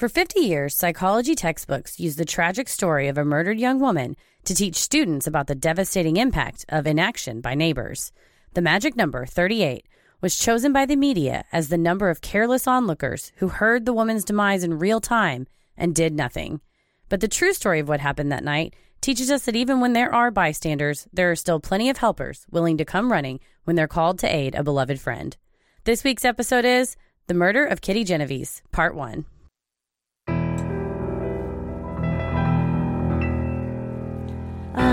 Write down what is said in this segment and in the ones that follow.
For 50 years, psychology textbooks use the tragic story of a murdered young woman to teach students about the devastating impact of inaction by neighbors. The magic number, 38, was chosen by the media as the number of careless onlookers who heard the woman's demise in real time and did nothing. But the true story of what happened that night teaches us that even when there are bystanders, there are still plenty of helpers willing to come running when they're called to aid a beloved friend. This week's episode is The Murder of Kitty Genovese, Part 1.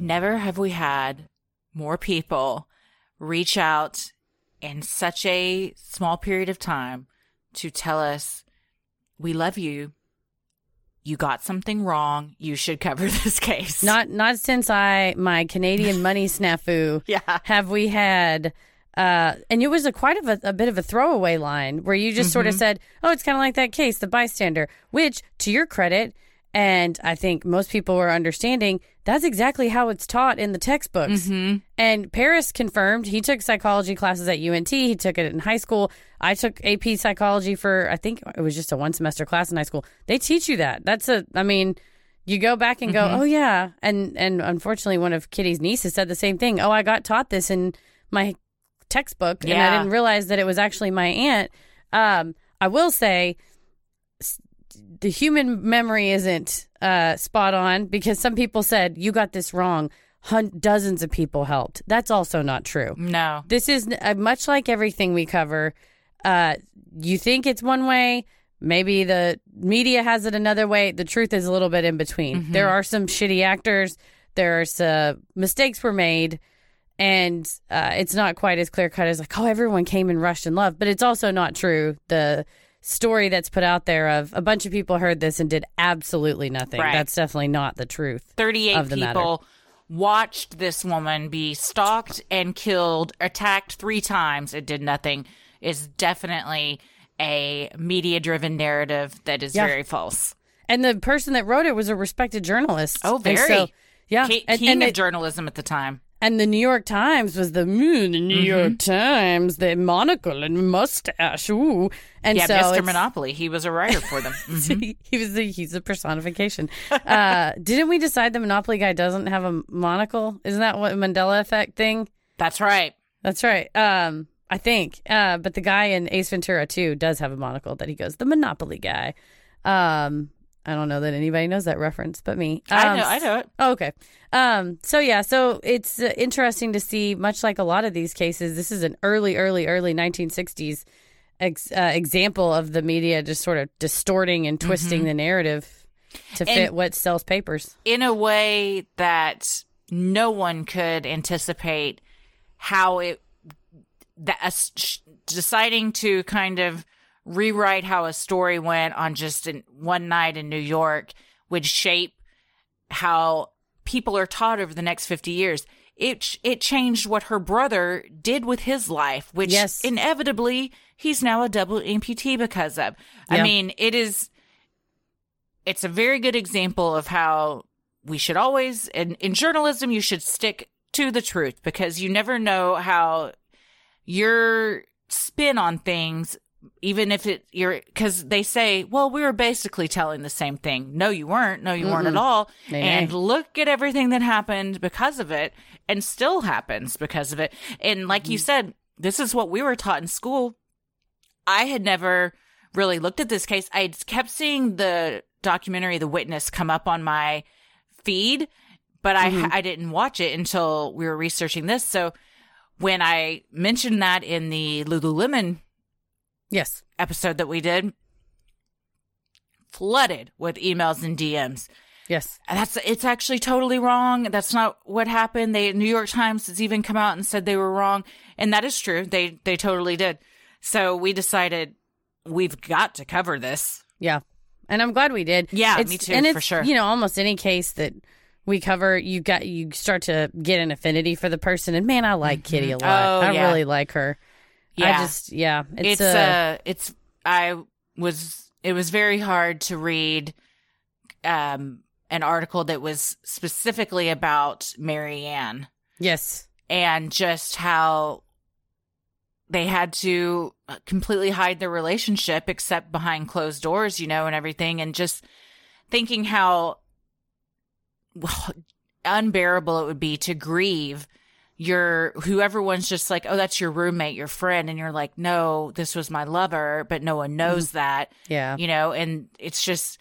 Never have we had more people reach out in such a small period of time to tell us, we love you. You got something wrong. You should cover this case. Not not since I my Canadian money snafu Yeah. have we had uh and it was a quite of a, a bit of a throwaway line where you just sort of said, "Oh, it's kind of like that case, the bystander," which to your credit and I think most people were understanding that's exactly how it's taught in the textbooks. Mm-hmm. And Paris confirmed he took psychology classes at UNT. He took it in high school. I took AP psychology for I think it was just a one semester class in high school. They teach you that. That's a I mean, you go back and go, "Oh yeah." And and unfortunately one of Kitty's nieces said the same thing. "Oh, I got taught this in my textbook and I didn't realize that it was actually my aunt." Um I will say the human memory isn't uh, spot on because some people said you got this wrong. Hun- dozens of people helped. That's also not true. No. This is uh, much like everything we cover. Uh, you think it's one way, maybe the media has it another way. The truth is a little bit in between. There are some shitty actors. There's uh, mistakes were made, and uh, it's not quite as clear cut as like, oh, everyone came and rushed and loved. But it's also not true. The story that's put out there of a bunch of people heard this and did absolutely nothing. Right. That's definitely not the truth. 38 of the matter. people watched this woman be stalked and killed, attacked three times. It did nothing. Is definitely a media driven narrative that is Yeah. very false. And the person that wrote it was a respected journalist. Oh, very. so- yeah. Ke- and, King and of it- journalism at the time. And the New York Times was the mm, the New Mm-hmm. York Times, the monocle and mustache. Ooh, and yeah, so Mr. Monopoly. He was a writer for them. Mhm. he, he was the, he's a personification. uh, didn't we decide the Monopoly guy doesn't have a monocle? Isn't that what Mandela effect thing? That's right. That's right. Um, I think. Uh, but the guy in Ace Ventura 2 does have a monocle that he goes the Monopoly guy. Um, I don't know that anybody knows that reference, but me. I Um, know. I know it. Oh, okay. Um, so yeah, so it's uh, interesting to see, much like a lot of these cases, this is an early, early, early 1960s ex- uh, example of the media just sort of distorting and twisting the narrative to fit what sells papers. in a way that no one could anticipate how it that s- sh- deciding to kind of rewrite how a story went on just in one night in New York would shape how people are taught over the next 50 years. It it changed what her brother did with his life which Yes. inevitably he's now a double amputee because of. I mean it is it's a very good example of how we should always in, in journalism you should stick to the truth because you never know how your spin on things even if it you're because they say well we were basically telling the same thing. No you weren't. No you weren't at all. And look at everything that happened because of it and still happens because of it. And like you said this is what we were taught in school. I had never really looked at this case. I kept seeing the documentary The Witness come up on my feed, but I I didn't watch it until we were researching this. So when I mentioned that in the Lululemon Yes. episode that we did, flooded with emails and DMs. Yes. And That's it's actually totally wrong. That's not what happened. They New York Times has even come out and said they were wrong, and that is true. They they totally did. So we decided we've got to cover this. Yeah. And I'm glad we did. Yeah, It's- me too, And for sure. you know, almost any case that we cover, you got you start to get an affinity for the person. And man, I like Kitty a lot. Mm-hmm. Oh, I yeah. really like her. I Yeah. just yeah. It's, It's, uh, uh it's I was it was very hard to read um an article that was specifically about Marianne yes. and just how they had to uh, completely hide their relationship except behind closed doors, you know, and everything and just thinking how well, unbearable it would be to grieve your who everyone's just like, oh, that's your roommate, your friend, and you're like, no, this was my lover, but no one knows mm-hmm. that, Yeah. you know, and it's just,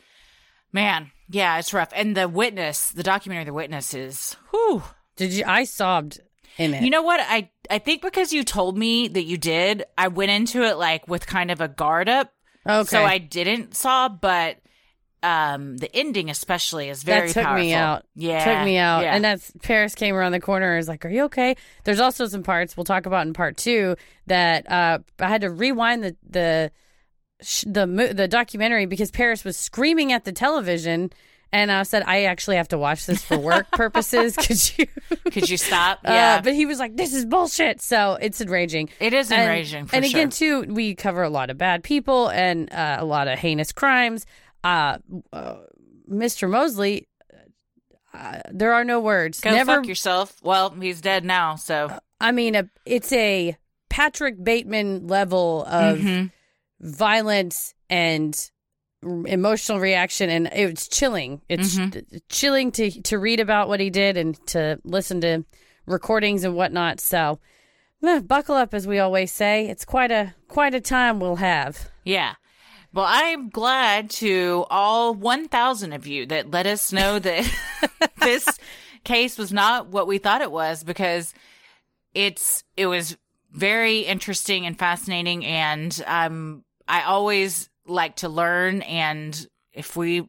man, yeah, it's rough. And the witness, the documentary, the witness is, whew. Did you I sobbed in it. You know what? I I think because you told me that you did, I went into it like with kind of a guard up. okay. So I didn't sob, but um the ending especially is very that took me out. Yeah. took me out. Yeah. And that's Paris came around the corner and was like, "Are you okay?" There's also some parts we'll talk about in part two that uh, I had to rewind the the the the documentary because Paris was screaming at the television. And I said, I actually have to watch this for work purposes. Could you? Could you stop? Uh, Yeah. but he was like, "This is bullshit." So it's enraging. it is And- enraging for and sure. again, too, we cover a lot of bad people and uh, a lot of heinous crimes. Uh, uh, Mr. Moseley, uh, there are no words. Go Never. fuck yourself. Well, he's dead now, so I mean, a, it's a Patrick Bateman level of Mhm. violence and emotional reaction, and it's chilling. It's Mm-hmm. chilling to to read about what he did and to listen to recordings and whatnot. So, eh, buckle up, as we always say. It's quite a quite a time we'll have. Yeah. Well, I'm glad to all 1,000 of you that let us know that this case was not what we thought it was because it's it was very interesting and fascinating. And um I always like to learn. And if we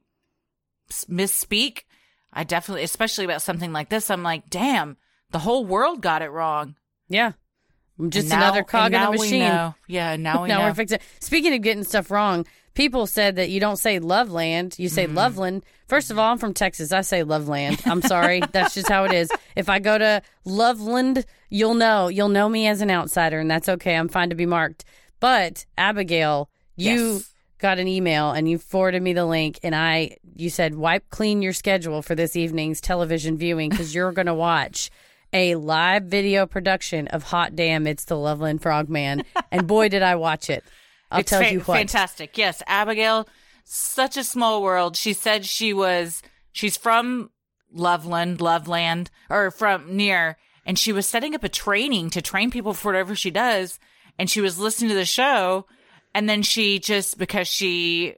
misspeak, I definitely especially about something like this, I'm like, "Damn, the whole world got it wrong." Yeah, just now- another cog in the machine. Yeah, now we now know. we're fixing. Speaking of getting stuff wrong, people said that you don't say Loveland, you say mm-hmm. Loveland. First of all, I'm from Texas. I say Loveland. I'm sorry. That's just how it is. If I go to Loveland, you'll know. You'll know me as an outsider, and that's okay. I'm fine to be marked. But Abigail, you Yes. got an email and you forwarded me the link, and I you said wipe clean your schedule for this evening's television viewing because you're going to watch. A live video production of Hot Damn It's the Loveland Frogman. And boy, did I watch it. I'll it's tell fa- you what. fantastic. Yes, Abigail, such a small world. She said she was she's from Loveland, Loveland, or from near, and she was setting up a training to train people for whatever she does. And she was listening to the show, and then she just because she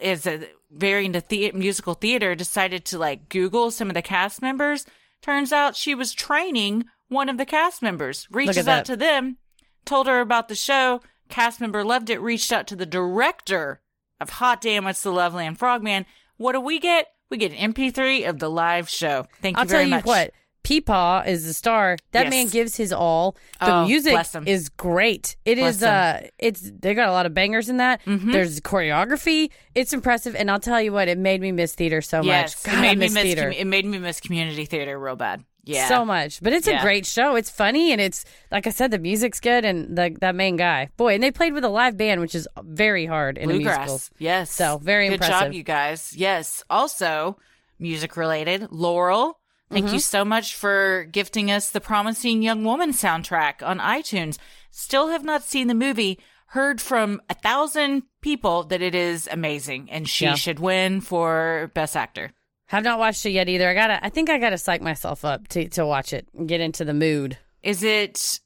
is a very into the- musical theater, decided to like Google some of the cast members. Turns out she was training one of the cast members. Reaches out to them, told her about the show. Cast member loved it. Reached out to the director of Hot Damn It's the Loveland Frogman. What do we get? We get an MP3 of the live show. Thank you I'll very tell you what. Peepaw is the star. That Yes. man gives his all. The Oh, music bless him. is great. It Bless is. him. uh It's they got a lot of bangers in that. Mhm. There's choreography. It's impressive, and I'll tell you what. It made me miss theater so Yes, much. God, it I made me miss miss. theater. commu- it made me miss community theater real bad. Yeah, so much. But it's a Yeah. great show. It's funny and it's like I said, the music's good and the that main guy. Boy, and they played with a live band, which is very hard in a musical. bluegrass. Yes. So, very good impressive. job, you guys. Yes. Also, music related. Laurel, thank Mm-hmm. you so much for gifting us the Promising Young Woman soundtrack on iTunes. Still have not seen the movie. Heard from a thousand people that it is amazing, and she Yeah. should win for Best Actor. Have not watched it yet either. I gotta. I think I gotta psych myself up to to watch it and get into the mood. Is it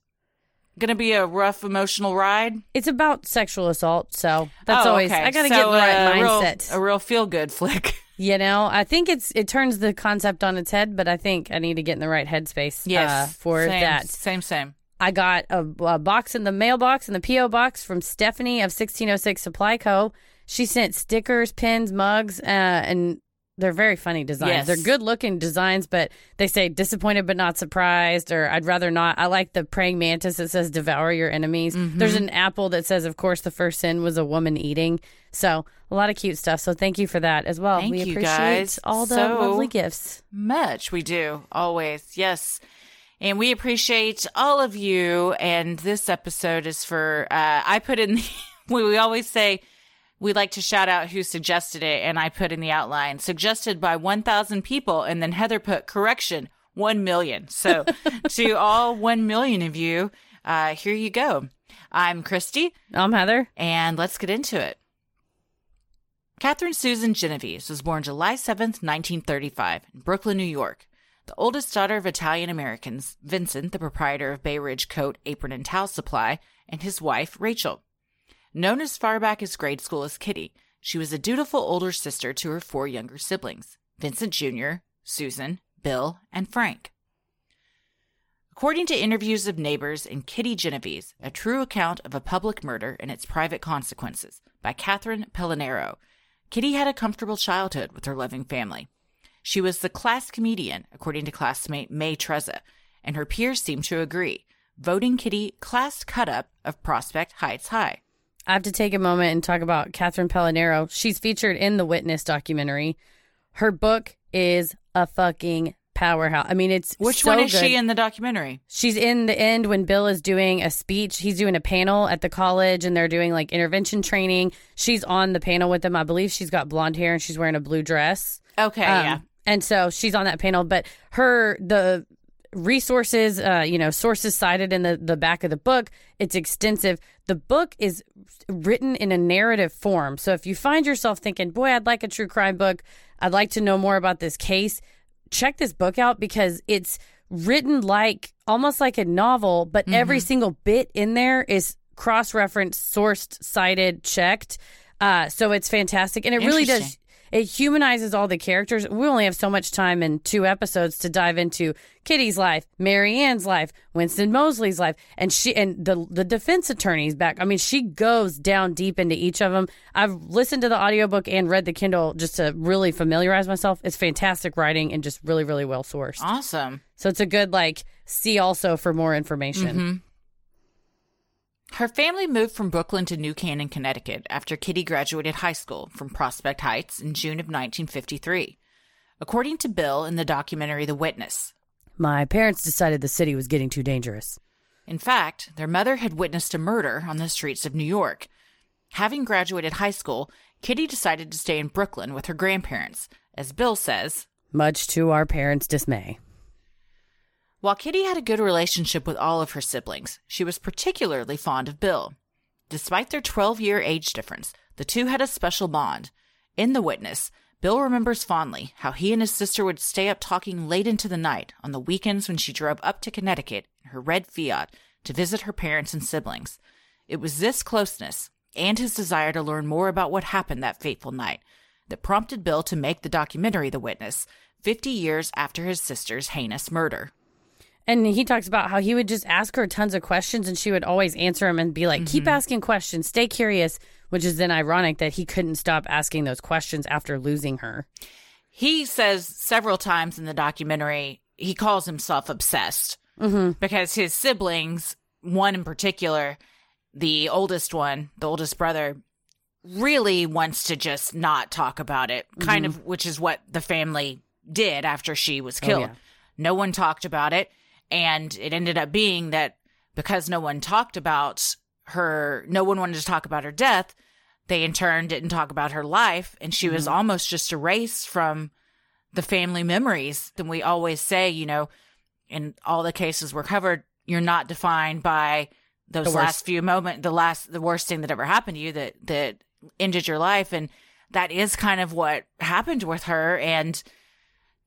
gonna be a rough emotional ride? It's about sexual assault, so that's Oh, always okay. I gotta So, get the right uh, real- mindset. a real feel good flick. you know, I think it's it turns the concept on its head, but I think I need to get in the right headspace Yes, uh, for same, that. Same, same. I got a, a box in the mailbox in the PO box from Stephanie of 1606 Supply Co. She sent stickers, pins, mugs, uh, and they're very funny designs. Yes. They're good looking designs, but they say disappointed but not surprised, or I'd rather not. I like the praying mantis that says devour your enemies. Mm-hmm. There's an apple that says, of course, the first sin was a woman eating. So a lot of cute stuff. So thank you for that as well. Thank we you, appreciate guys. all the So- lovely gifts. Much we do, always. Yes. And we appreciate all of you. And this episode is for, uh, I put in, the, we always say we like to shout out who suggested it. And I put in the outline suggested by 1,000 people. And then Heather put correction, 1 million. So to all 1 million of you, uh, here you go. I'm Christy. I'm Heather. And let's get into it. Catherine Susan Genovese was born July 7th, 1935, in Brooklyn, New York. The oldest daughter of Italian Americans, Vincent, the proprietor of Bay Ridge Coat, Apron, and Towel Supply, and his wife, Rachel. Known as far back as grade school as Kitty, she was a dutiful older sister to her four younger siblings Vincent Jr., Susan, Bill, and Frank. According to interviews of neighbors and Kitty Genovese, a true account of a public murder and its private consequences by Catherine Pelonero, Kitty had a comfortable childhood with her loving family. She was the class comedian, according to classmate May Trezza, and her peers seemed to agree, voting Kitty class cut up of Prospect Heights High. I have to take a moment and talk about Catherine Pelonero. She's featured in the Witness documentary. Her book is a fucking powerhouse. I mean, it's Which so one is good. she in the documentary? She's in the end when Bill is doing a speech. He's doing a panel at the college and they're doing like intervention training. She's on the panel with them. I believe she's got blonde hair and she's wearing a blue dress. Okay, Um, yeah. And so she's on that panel, but her, the resources, uh, you know, sources cited in the, the back of the book, it's extensive. The book is written in a narrative form. So if you find yourself thinking, boy, I'd like a true crime book, I'd like to know more about this case, check this book out because it's written like almost like a novel, but every single bit in there is cross referenced, sourced, cited, checked. Uh, so it's fantastic. And it really does. It humanizes all the characters. We only have so much time in two episodes to dive into Kitty's life, Marianne's life, Winston Moseley's life, and she and the the defense attorney's back. I mean, she goes down deep into each of them. I've listened to the audiobook and read the Kindle just to really familiarize myself. It's fantastic writing and just really really well sourced. Awesome. So it's a good like see also for more information. Mm-hmm. Her family moved from Brooklyn to New Canaan, Connecticut after Kitty graduated high school from Prospect Heights in June of 1953. According to Bill in the documentary The Witness, My parents decided the city was getting too dangerous. in fact, their mother had witnessed a murder on the streets of New York. Having graduated high school, Kitty decided to stay in Brooklyn with her grandparents, as Bill says. Much to our parents' dismay. While Kitty had a good relationship with all of her siblings, she was particularly fond of Bill. Despite their 12 year age difference, the two had a special bond. In The Witness, Bill remembers fondly how he and his sister would stay up talking late into the night on the weekends when she drove up to Connecticut in her red Fiat to visit her parents and siblings. It was this closeness and his desire to learn more about what happened that fateful night that prompted Bill to make the documentary The Witness 50 years after his sister's heinous murder. And he talks about how he would just ask her tons of questions and she would always answer him and be like, keep mm-hmm. asking questions, stay curious, which is then ironic that he couldn't stop asking those questions after losing her. he says several times in the documentary he calls himself obsessed mm-hmm. because his siblings one in particular the oldest one the oldest brother really wants to just not talk about it kind mm-hmm. of which is what the family did after she was oh, killed. yeah. no one talked about it and it ended up being that because no one talked about her no one wanted to talk about her death they in turn didn't talk about her life. And she was mm-hmm. almost just erased from the family memories. Then we always say you know in all the cases we're covered you're not defined by those last few moments the last the worst thing that ever happened to you that that ended your life. And that is kind of what happened with her. And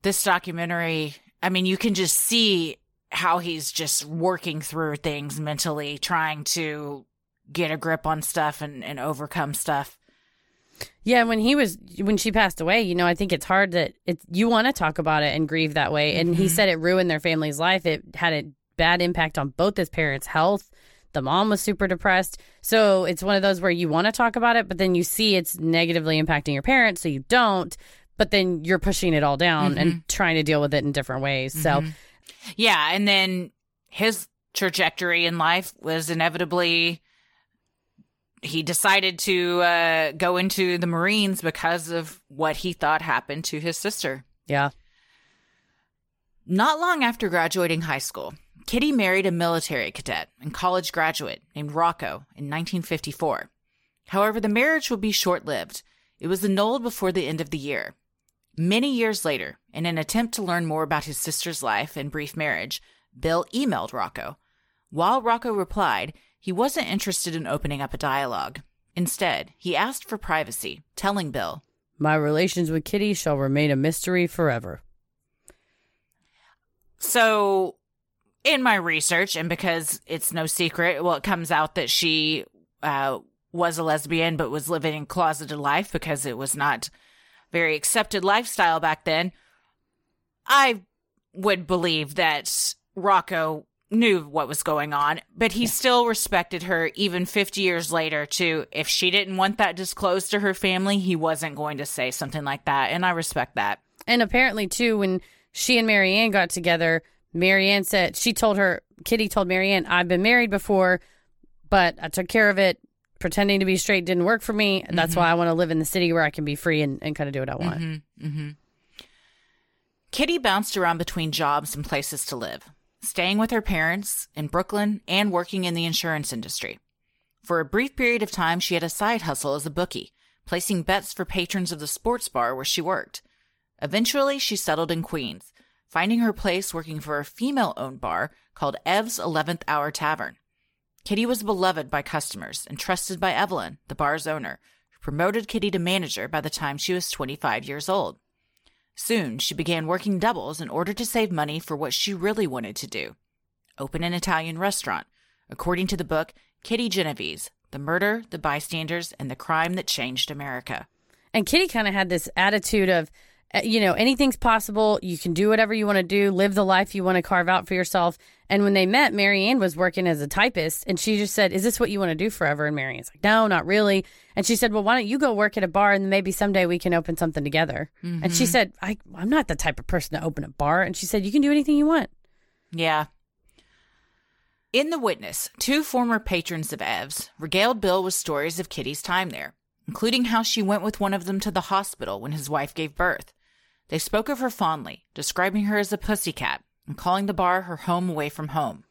this documentary i mean you can just see how he's just working through things mentally trying to get a grip on stuff and, and overcome stuff Yeah, when he was when she passed away, you know, I think it's hard that it's you want to talk about it and grieve that way. And he mm-hmm. said it ruined their family's life. It had a bad impact on both his parents' health. The mom was super depressed. So it's one of those where you want to talk about it, but then you see it's negatively impacting your parents, so you don't. but then you're pushing it all down and mm-hmm. trying to deal with it in different ways. So, mm-hmm. Yeah, and then his trajectory in life was inevitably he decided to uh, go into the Marines because of what he thought happened to his sister. yeah. Not long after graduating high school, Kitty married a military cadet and college graduate named Rocco in 1954. However, the marriage would be short lived. It was annulled before the end of the year. Many years later, in an attempt to learn more about his sister's life and brief marriage, Bill emailed Rocco. While Rocco replied, he wasn't interested in opening up a dialogue. Instead, he asked for privacy, telling Bill, My relations with Kitty shall remain a mystery forever. So, in my research, and because it's no secret, well, it comes out that she uh, was a lesbian but was living in closeted life because it was not very accepted lifestyle back then. I would believe that Rocco knew what was going on, but he still respected her even 50 years later to if she didn't want that disclosed to her family, he wasn't going to say something like that, and I respect that. And apparently, too, when she and Marianne got together, Marianne said she told her Kitty told Marianne, "I've been married before, but I took care of it. Pretending to be straight didn't work for me, and that's mm-hmm. why I want to live in the city where I can be free and, and kind of do what I want." Mm-hmm. Mm-hmm. Kitty bounced around between jobs and places to live, staying with her parents in Brooklyn and working in the insurance industry. For a brief period of time, she had a side hustle as a bookie, placing bets for patrons of the sports bar where she worked. Eventually, she settled in Queens, finding her place working for a female owned bar called Ev's 11th Hour Tavern. Kitty was beloved by customers and trusted by Evelyn, the bar's owner, who promoted Kitty to manager by the time she was 25 years old. Soon, she began working doubles in order to save money for what she really wanted to do open an Italian restaurant, according to the book Kitty Genovese The Murder, the Bystanders, and the Crime That Changed America. And Kitty kind of had this attitude of, uh, you know, anything's possible. You can do whatever you want to do, live the life you want to carve out for yourself. And when they met, Marianne was working as a typist, and she just said, "Is this what you want to do forever?" And Marianne's like, "No, not really." And she said, "Well, why don't you go work at a bar, and maybe someday we can open something together?" And she mm-hmm. said, I, "I'm not the type of person to open a bar." And she said, "You can do anything you want." Yeah. In The Witness, two former patrons of Ev's regaled Bill with stories of Kitty's time there, including how she went with one of them to the hospital when his wife gave birth. They spoke of her fondly, describing her as a pussycat and calling the bar her home away from home.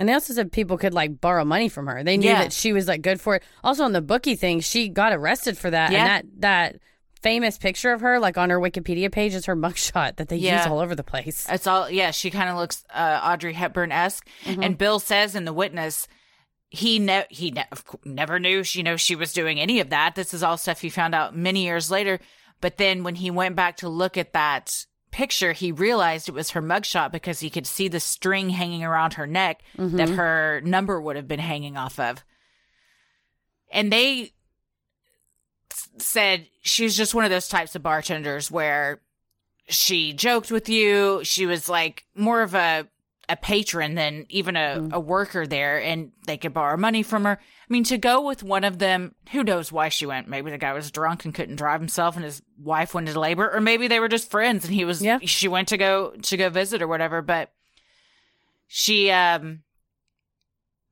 And they also said people could like borrow money from her. They knew Yeah. that she was like good for it. Also on the bookie thing, she got arrested for that. Yeah. And that that famous picture of her, like on her Wikipedia page, is her mugshot that they use all over the place. It's all, yeah, she kind of looks uh, Audrey Hepburn esque. And Bill says in The Witness, he ne- he ne- never knew she you know she was doing any of that. This is all stuff he found out many years later. But then when he went back to look at that picture, he realized it was her mugshot because he could see the string hanging around her neck that mm-hmm. her number would have been hanging off of. And they said she was just one of those types of bartenders where she joked with you. She was like more of a a patron than even a, mm-hmm. a worker there, and they could borrow money from her. I mean, to go with one of them, who knows why she went? Maybe the guy was drunk and couldn't drive himself, and his wife went into labor, or maybe they were just friends, and he was. Yeah. She went to go to go visit or whatever, but she, um,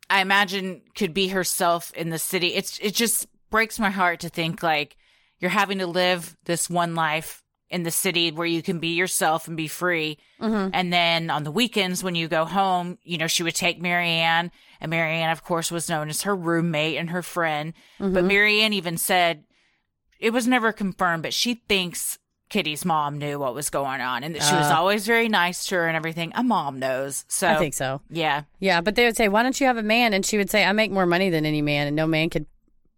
I imagine, could be herself in the city. It's it just breaks my heart to think like you're having to live this one life in the city where you can be yourself and be free. And then on the weekends when you go home, you know, she would take Marianne, and Marianne, of course, was known as her roommate and her friend. But Marianne even said it was never confirmed, but she thinks Kitty's mom knew what was going on and that she was Uh. always very nice to her and everything. A mom knows. So I think so. Yeah. Yeah, but they would say, "Why don't you have a man?" And she would say, "I make more money than any man, and no man could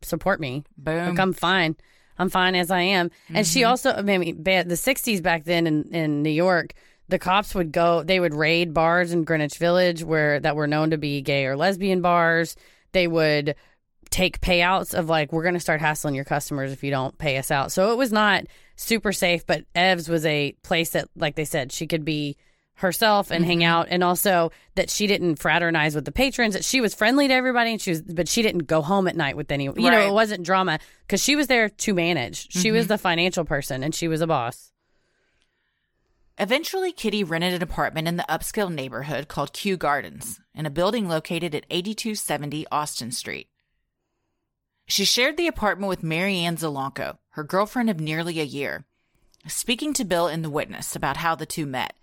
support me. Boom. Like, I'm fine. I'm fine as I am." And she mm-hmm. also, I mean, the '60s back then in in New York, the cops would go. They would raid bars in Greenwich Village where that were known to be gay or lesbian bars. They would take payouts of like, "We're going to start hassling your customers if you don't pay us out." So it was not super safe, but Ev's was a place that, like they said, she could be herself and Mm-hmm. hang out and also that she didn't fraternize with the patrons that she was friendly to everybody and she was but she didn't go home at night with anyone you know it wasn't drama because she was there to manage she Mm-hmm. was the financial person and she was a boss Eventually, Kitty rented an apartment in the upscale neighborhood called Kew Gardens, in a building located at 8270 Austin Street. She shared the apartment with marianne Ann her girlfriend of nearly a year. Speaking to Bill in The Witness about how the two met,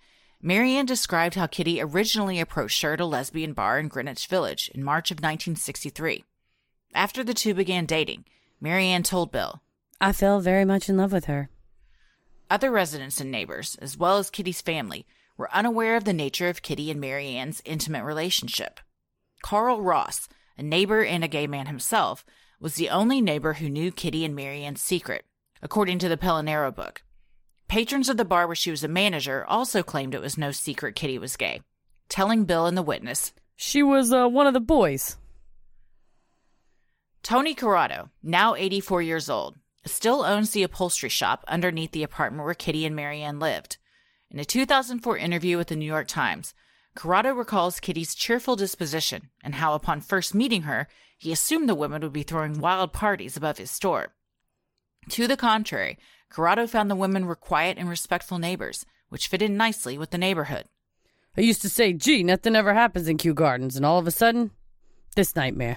Mary Ann described how Kitty originally approached her at a lesbian bar in Greenwich Village in March of 1963. After the two began dating, Marianne told Bill, i fell very much in love with her Other residents and neighbors, as well as Kitty's family, were unaware of the nature of Kitty and Marianne's intimate relationship. Carl Ross, a neighbor and a gay man himself, was the only neighbor who knew Kitty and Marianne's secret, according to the Pelonero book. Patrons of the bar where she was a manager also claimed it was no secret Kitty was gay, telling Bill and the witness she was uh, one of the boys Tony Corrado, now 84 years old, still owns the upholstery shop underneath the apartment where Kitty and Marianne lived. In a 2004 interview with the New York Times, Corrado recalls Kitty's cheerful disposition and how, upon first meeting her, he assumed the women would be throwing wild parties above his store. To the contrary, Corrado found the women were quiet and respectful neighbors, which fit in nicely with the neighborhood. i used to say gee nothing ever happens in kew gardens and all of a sudden this nightmare.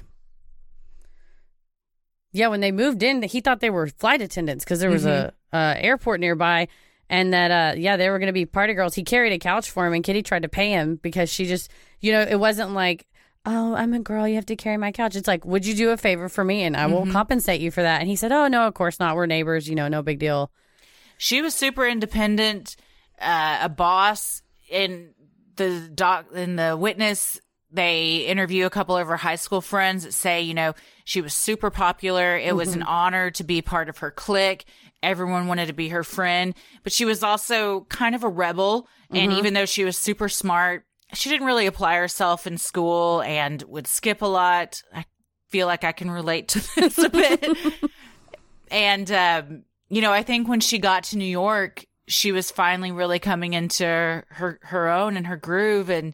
Yeah when they moved in he thought they were flight attendants because there was a uh, airport nearby and that uh yeah they were going to be party girls. He carried a couch for him and kitty tried to pay him because she just you know it wasn't like oh i'm a girl you have to carry my couch it's like would you do a favor for me and i will mm-hmm. compensate you for that and he said oh no of course not we're neighbors you know no big deal She was super independent, uh, a boss. In the doc, in the witness, they interview a couple of her high school friends that say, you know, she was super popular. It was an mm-hmm. honor to be part of her clique. Everyone wanted to be her friend, but she was also kind of a rebel. And mm-hmm. even though she was super smart, she didn't really apply herself in school and would skip a lot. I feel like I can relate to this a bit. And, um, you know, I think when she got to New York, she was finally really coming into her, her own and her groove and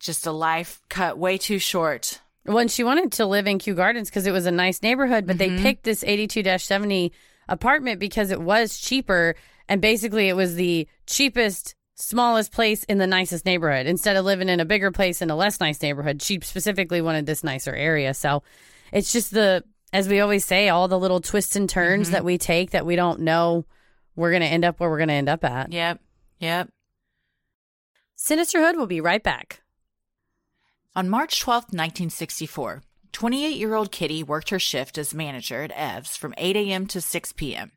just a life cut way too short. Well, and she wanted to live in Kew Gardens because it was a nice neighborhood, but Mm-hmm. they picked this 82 70 apartment because it was cheaper. And basically, it was the cheapest, smallest place in the nicest neighborhood. Instead of living in a bigger place in a less nice neighborhood, she specifically wanted this nicer area. So it's just the, as we always say, all the little twists and turns Mm-hmm. that we take that we don't know we're going to end up where we're going to end up at. Yep. Yep. Sinisterhood will be right back. On March twelfth, 1964, 28 year old Kitty worked her shift as manager at Ev's from 8 a.m. to 6 p.m.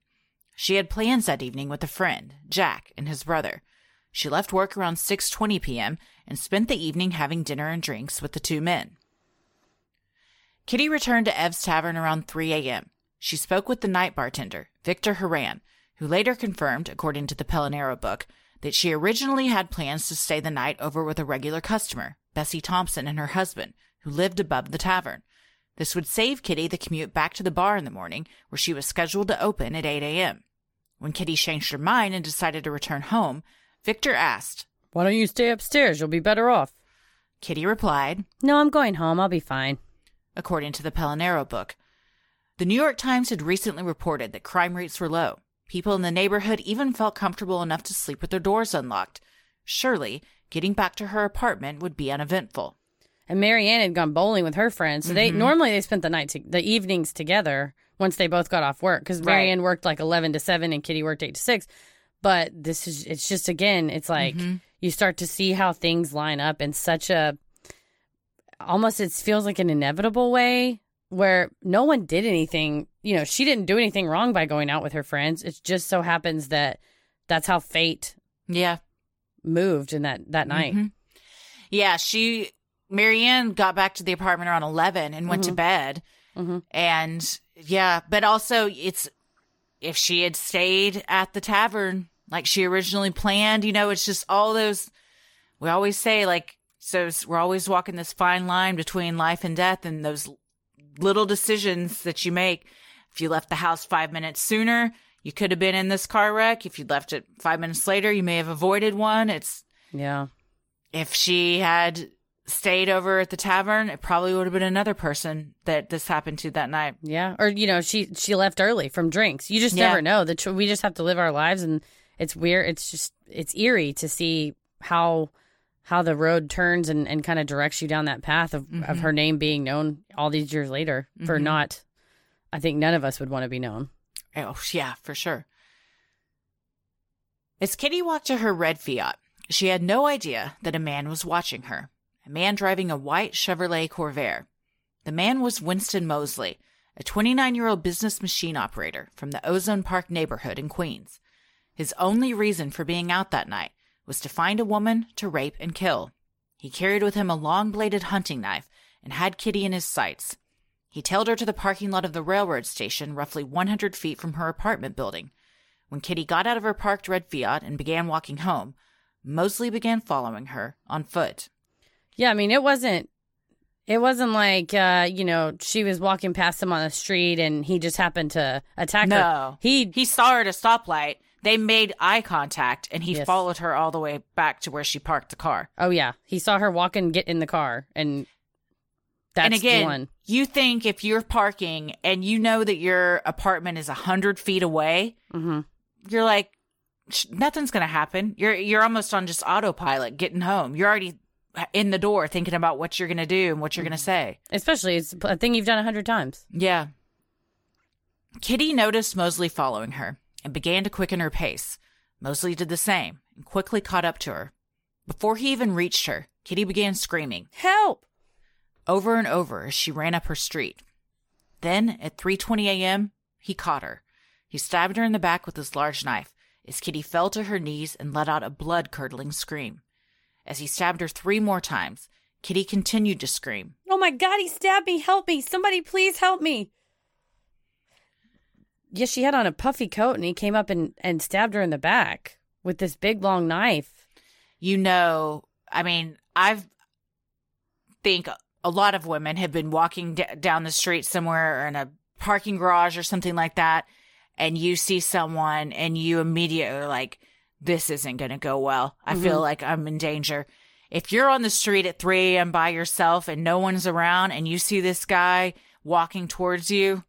She had plans that evening with a friend, Jack, and his brother. She left work around 6:20 p.m. and spent the evening having dinner and drinks with the two men. Kitty returned to Ev's Tavern around 3 a.m. She spoke with the night bartender, Victor Haran, who later confirmed, according to the Pelonero book, that she originally had plans to stay the night over with a regular customer, Bessie Thompson and her husband, who lived above the tavern. This would save Kitty the commute back to the bar in the morning, where she was scheduled to open at 8 a.m. When Kitty changed her mind and decided to return home, Victor asked. Why don't you stay upstairs? You'll be better off. Kitty replied, No, I'm going home. I'll be fine. according to the Pelonero book. The New York Times had recently reported that crime rates were low. People in the neighborhood even felt comfortable enough to sleep with their doors unlocked. Surely, getting back to her apartment would be uneventful. And Marianne had gone bowling with her friends. So they mm-hmm. normally they spent the night, to, the evenings together once they both got off work because Right. Marianne worked like eleven to seven and Kitty worked eight to six. But this is it's just again, it's like you start to see how things line up in such a almost it feels like an inevitable way where no one did anything. You know, she didn't do anything wrong by going out with her friends. It just so happens that that's how fate Yeah. moved in that that night. Mhm. Yeah, she Marianne got back to the apartment around eleven and went to bed. Mhm. And yeah, but also it's if she had stayed at the tavern like she originally planned, you know, it's just all those we always say like so we're always walking this fine line between life and death and those little decisions that you make. If you left the house 5 minutes sooner, You could have been in this car wreck. If you'd left it five minutes later, you may have avoided one. It's Yeah. if she had stayed over at the tavern, it probably would have been another person that this happened to that night. Yeah. Or, you know, she she left early from drinks. You just Yeah. never know. The tr- we just have to live our lives and it's weird. It's just it's eerie to see how how the road turns and, and kind of directs you down that path of, of mm-hmm. her name being known all these years later for mm-hmm. not I think none of us would want to be known. Oh, yeah, for sure. As Kitty walked to her red Fiat, she had no idea that a man was watching her. A man driving a white Chevrolet Corvair. The man was Winston Moseley, a 29 year old business machine operator from the Ozone Park neighborhood in Queens. His only reason for being out that night was to find a woman to rape and kill. He carried with him a long bladed hunting knife and had Kitty in his sights. He tailed her to the parking lot of the railroad station, roughly 100 feet from her apartment building. When Kitty got out of her parked red Fiat and began walking home, Moseley began following her on foot. Yeah, I mean, it wasn't. It wasn't like uh, you know she was walking past him on the street and he just happened to attack her. No. He He saw her at a stoplight. They made eye contact, and he Yes. followed her all the way back to where she parked the car. oh yeah, he saw her walk and get in the car, and that's and again, the one. you think if you're parking and you know that your apartment is a hundred feet away, hmm you're like, nothing's gonna happen. You're you're almost on just autopilot getting home. You're already in the door thinking about what you're gonna do and what you're gonna say. Especially it's a thing you've done a hundred times. Yeah. Kitty noticed Moseley following her and began to quicken her pace. Moseley did the same and quickly caught up to her. Before he even reached her, Kitty began screaming Help! over and over as she ran up her street. Then, at 3:20 a.m., he caught her. He stabbed her in the back with his large knife as Kitty fell to her knees and let out a blood-curdling scream. As he stabbed her 3 more times, Kitty continued to scream. Oh my god, he stabbed me! Help me! Somebody please help me! Yeah, she had on a puffy coat and he came up and, and stabbed her in the back with this big long knife. you know, I mean, I've think a lot of women have been walking d- down the street somewhere or in a parking garage or something like that, and you see someone and you immediately are like, this isn't going to go well. I feel mm-hmm. like I'm in danger. If you're on the street at 3 a.m. by yourself and no one's around and you see this guy walking towards you,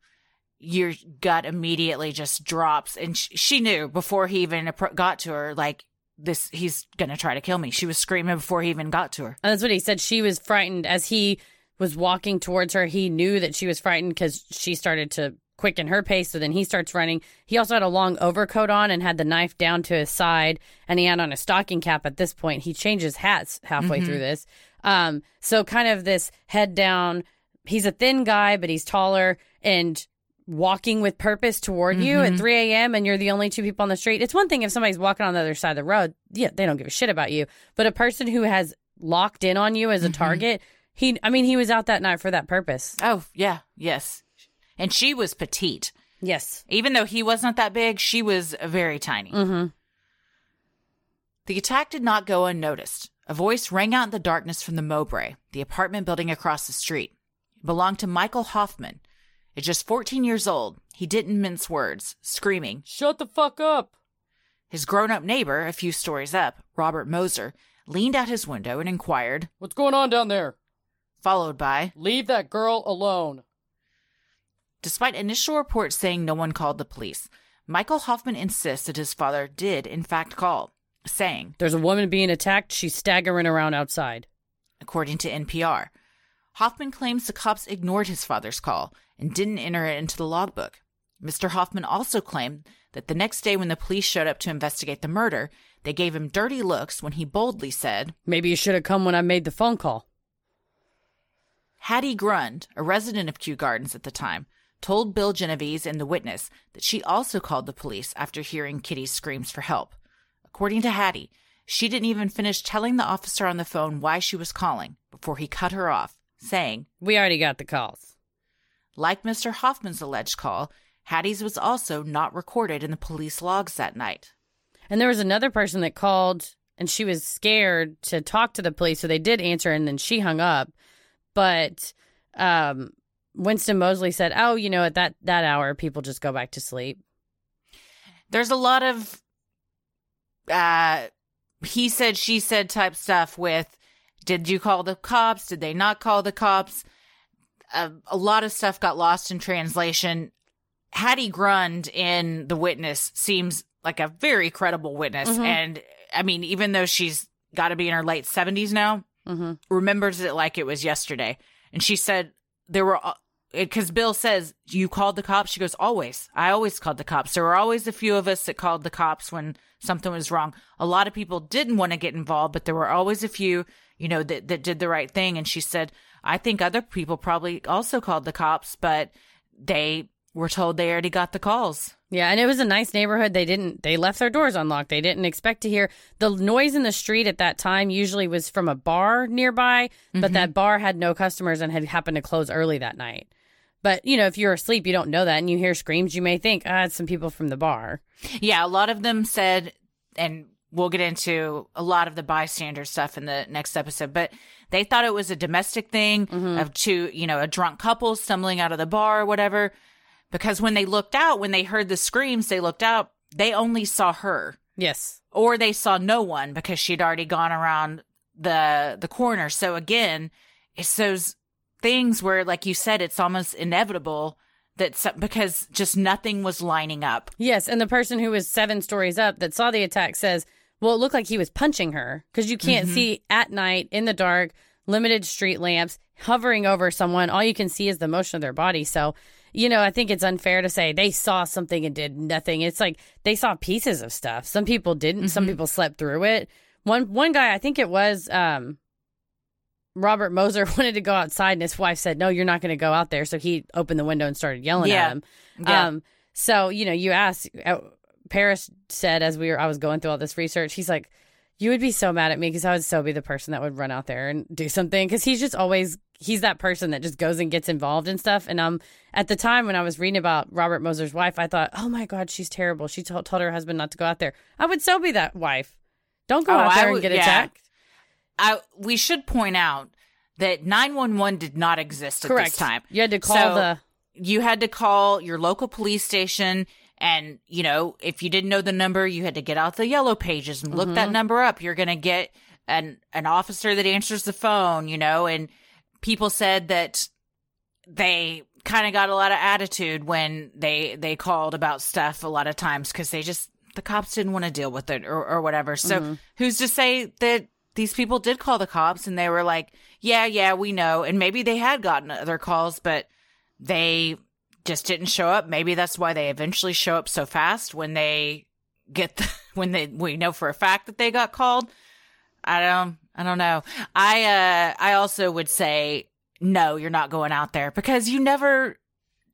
your gut immediately just drops. And sh- she knew before he even got to her, like, this, he's gonna try to kill me. She was screaming before he even got to her. And that's what he said. She was frightened as he was walking towards her. He knew that she was frightened because she started to quicken her pace. So then he starts running. He also had a long overcoat on and had the knife down to his side, and he had on a stocking cap. At this point, he changes hats halfway through this. Um, so kind of this head down. He's a thin guy, but he's taller and walking with purpose toward you at 3 a.m. and you're the only two people on the street. It's one thing if somebody's walking on the other side of the road. Yeah, they don't give a shit about you. But a person who has locked in on you as a target, he, I mean, he was out that night for that purpose. Oh, yeah, yes. And she was petite. Yes. Even though he was not that big, she was very tiny. Mm-hmm. The attack did not go unnoticed. A voice rang out in the darkness from the Mowbray, the apartment building across the street. It belonged to Michael Hoffman. At just 14 years old, he didn't mince words, screaming. Shut the fuck up. His grown up neighbor, a few stories up, Robert Mozer, leaned out his window and inquired, What's going on down there? followed by, Leave that girl alone. Despite initial reports saying no one called the police, Michael Hoffman insists that his father did, in fact, call, saying, There's a woman being attacked. She's staggering around outside. according to NPR. Hoffman claims the cops ignored his father's call and didn't enter it into the logbook. Mr. Hoffman also claimed that the next day when the police showed up to investigate the murder, they gave him dirty looks when he boldly said, Maybe you should have come when I made the phone call. Hattie Grund, a resident of Kew Gardens at the time, told Bill Genovese and the witness that she also called the police after hearing Kitty's screams for help. According to Hattie, she didn't even finish telling the officer on the phone why she was calling before he cut her off, saying, We already got the calls. Like Mr. Hoffman's alleged call, Hattie's was also not recorded in the police logs that night. And there was another person that called and she was scared to talk to the police. So they did answer and then she hung up. But um, Winston Moseley said, Oh, you know, at that, that hour, people just go back to sleep. there's a lot of uh he said she said type stuff with did you call the cops did they not call the cops uh, a lot of stuff got lost in translation. Hattie grund in the witness seems like a very credible witness. Mhm. and i mean even though she's got to be in her late 70s now Mm-hmm. remembers it like it was yesterday. And she said there were because bill says you called the cops? She goes always. I always called the cops. There were always a few of us that called the cops when something was wrong. A lot of people didn't want to get involved but there were always a few you know that, that did the right thing. And she said i think other people probably also called the cops but they were told they already got the calls Yeah, and it was a nice neighborhood. They didn't they left their doors unlocked. They didn't expect to hear the noise in the street at that time usually was from a bar nearby, but that bar had no customers and had happened to close early that night. But, you know, if you're asleep, you don't know that and you hear screams, you may think, ah, it's some people from the bar. Yeah, a lot of them said, and we'll get into a lot of the bystander stuff in the next episode, but they thought it was a domestic thing mm-hmm. of two, you know, a drunk couple stumbling out of the bar or whatever. Because when they looked out, when they heard the screams, they looked out, they only saw her Yes. or they saw no one because she'd already gone around the the corner. So again, it's those things where, like you said, it's almost inevitable that some, because just nothing was lining up. Yes, and the person who was seven stories up that saw the attack says, "Well, it looked like he was punching her because you can't see at night in the dark, limited street lamps, hovering over someone. All you can see is the motion of their body." So, you know, I think it's unfair to say they saw something and did nothing. It's like they saw pieces of stuff. Some people didn't. Some people slept through it. One one guy, I think it was um, Robert Mozer, wanted to go outside, and his wife said, "No, you're not going to go out there." So he opened the window and started yelling Yeah. at him. Yeah. Um, so you know, you asked. Paris said as we were, I was going through all this research. He's like, "You would be so mad at me because I would so be the person that would run out there and do something." Because he's just always he's that person that just goes and gets involved in stuff. And um, at the time when I was reading about Robert Mozer's wife, I thought, "Oh my God, she's terrible. She told, told her husband not to go out there." I would so be that wife. Don't go Oh, out there and get yeah. attacked. I we should point out that 911 did not exist at Correct. this time. You had to call So- the You had to call your local police station and you know, if you didn't know the number, you had to get out the yellow pages and look that mm-hmm. number up. You're going to get an an officer that answers the phone, you know, and people said that they kind of got a lot of attitude when they they called about stuff a lot of times cuz they just the cops didn't want to deal with it or, or whatever. So mm-hmm. who's to say that these people did call the cops and they were like, yeah, yeah, we know. And maybe they had gotten other calls, but they just didn't show up. Maybe that's why they eventually show up so fast when they get the, when they we know for a fact that they got called. I don't I don't know. I uh I also would say no, you're not going out there because you never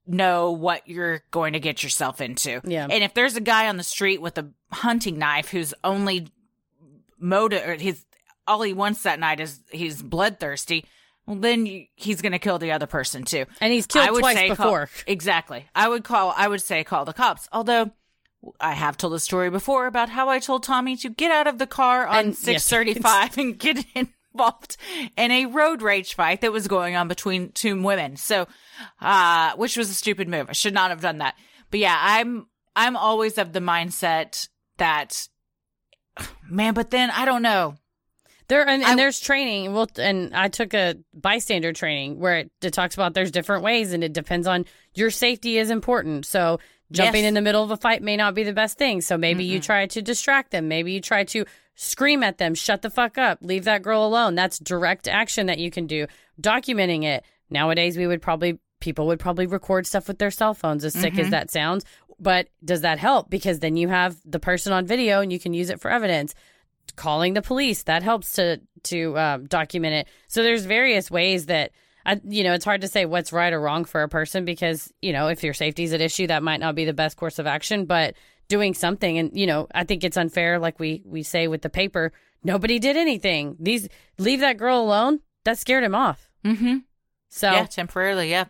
know what you're going to get yourself into. Yeah. And if there's a guy on the street with a hunting knife whose only motive or his all he wants that night is he's bloodthirsty, well then you, he's going to kill the other person too. and he's killed I would twice say call- before. exactly. I would call. I would say call the cops. Although I have told a story before about how I told Tommy to get out of the car on six thirty five and get involved in a road rage fight that was going on between two women. So, uh, which was a stupid move. I should not have done that. But yeah, I'm I'm always of the mindset that, man. But then I don't know. There and, and I- there's training. Well, and I took a bystander training where it, it talks about there's different ways, and it depends on your safety is important. So jumping Yes. in the middle of a fight may not be the best thing. So maybe you try to distract them. Maybe you try to scream at them, shut the fuck up, leave that girl alone. That's direct action that you can do. Documenting it nowadays, we would probably people would probably record stuff with their cell phones. As sick as mm-hmm. that sounds, but does that help? Because then you have the person on video and you can use it for evidence calling the police. That helps to to um, document it. So there's various ways that I, you know it's hard to say what's right or wrong for a person because you know if your safety is at issue that might not be the best course of action. But doing something and you know i think it's unfair like we we say with the paper nobody did anything. These leave that girl alone. That scared him off. Mm-hmm. so Yeah, temporarily, yeah.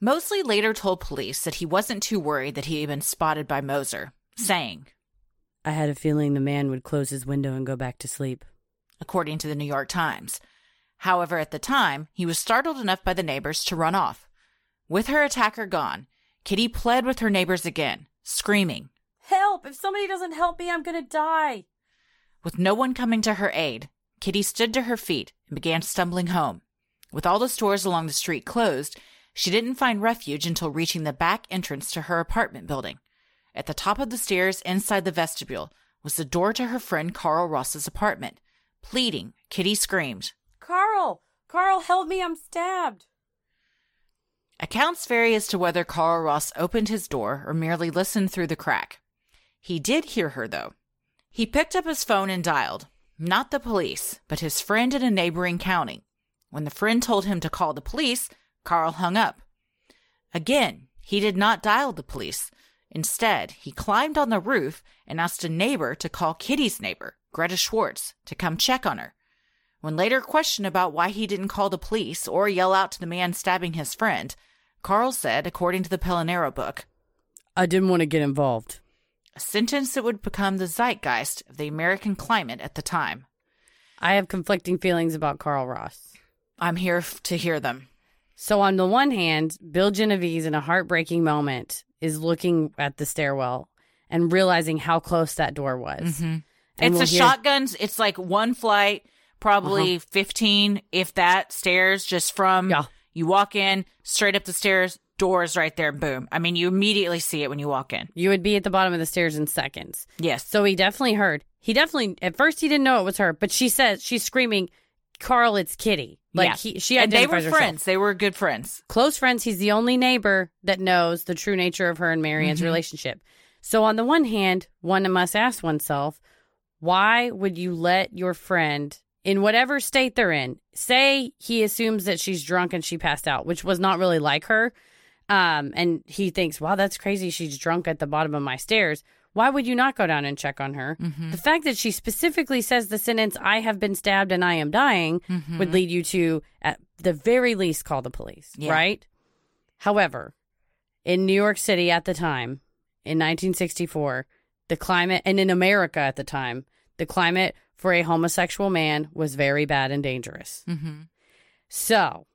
Moseley later told police that he wasn't too worried that he had been spotted by Mozer, saying, i had a feeling the man would close his window and go back to sleep according to the New York Times. However, at the time, he was startled enough by the neighbors to run off. With her attacker gone, Kitty pled with her neighbors again, screaming. Help! If somebody doesn't help me, I'm gonna die. With no one coming to her aid, Kitty stood to her feet and began stumbling home. With all the stores along the street closed, she didn't find refuge until reaching the back entrance to her apartment building. At the top of the stairs inside the vestibule was the door to her friend Carl Ross's apartment. Pleading, Kitty screamed. Carl! Carl, help me, I'm stabbed. Accounts vary as to whether Carl Ross opened his door or merely listened through the crack. He did hear her, though. He picked up his phone and dialed, not the police, but his friend in a neighboring county. When the friend told him to call the police, Carl hung up. Again, he did not dial the police. Instead, he climbed on the roof and asked a neighbor to call Kitty's neighbor, Greta Schwartz, to come check on her. When later questioned about why he didn't call the police or yell out to the man stabbing his friend, Carl said, according to the Pelonero book, I didn't want to get involved. a sentence that would become the zeitgeist of the American climate at the time. I have conflicting feelings about Carl Ross. I'm here f- to hear them. So, on the one hand, Bill Genovese, in a heartbreaking moment, is looking at the stairwell and realizing how close that door was. Mm-hmm. And it's we'll a hear- shotguns. It's like one flight, probably uh-huh. 15, if that, stairs just from Yeah. you walk in, straight up the stairs, doors right there, boom. I mean, you immediately see it when you walk in. You would be at the bottom of the stairs in seconds. Yes. So he definitely heard. He definitely at first he didn't know it was her, but she says she's screaming, "Carl, it's Kitty!" Like Yeah. he, she and they were herself. friends. They were good friends. close friends. He's the only neighbor that knows the true nature of her and Marianne's Mm-hmm. relationship. So, on the one hand, one must ask oneself, why would you let your friend, in whatever state they're in, say he assumes that she's drunk and she passed out, which was not really like her, um, and he thinks, wow, that's crazy. She's drunk at the bottom of my stairs. Why would you not go down and check on her? The fact that she specifically says the sentence, I have been stabbed and I am dying, would lead you to, at the very least, call the police, Yeah. right? However, in New York City at the time, in 1964, the climate, and in America at the time, the climate for a homosexual man was very bad and dangerous. Mm-hmm. So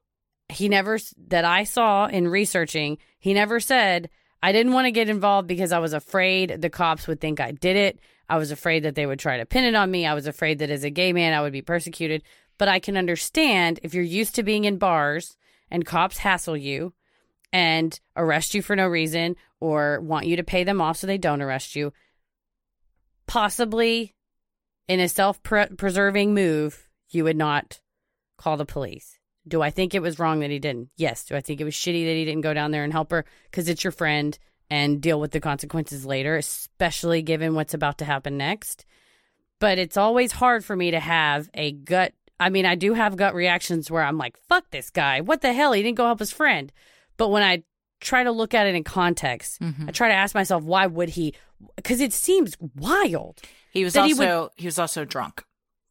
he never, that I saw in researching, he never said, I didn't want to get involved because I was afraid the cops would think I did it. I was afraid that they would try to pin it on me. I was afraid that as a gay man, I would be persecuted. But I can understand if you're used to being in bars and cops hassle you and arrest you for no reason or want you to pay them off so they don't arrest you, possibly in a self preserving move, you would not call the police. Do I think it was wrong that he didn't? Yes. Do I think it was shitty that he didn't go down there and help her because it's your friend and deal with the consequences later, especially given what's about to happen next? But it's always hard for me to have a gut. I mean, I do have gut reactions where I'm like, fuck this guy. What the hell? He didn't go help his friend. But when I try to look at it in context, mm-hmm. I try to ask myself, why would he? Because it seems wild He was That he also he was also drunk.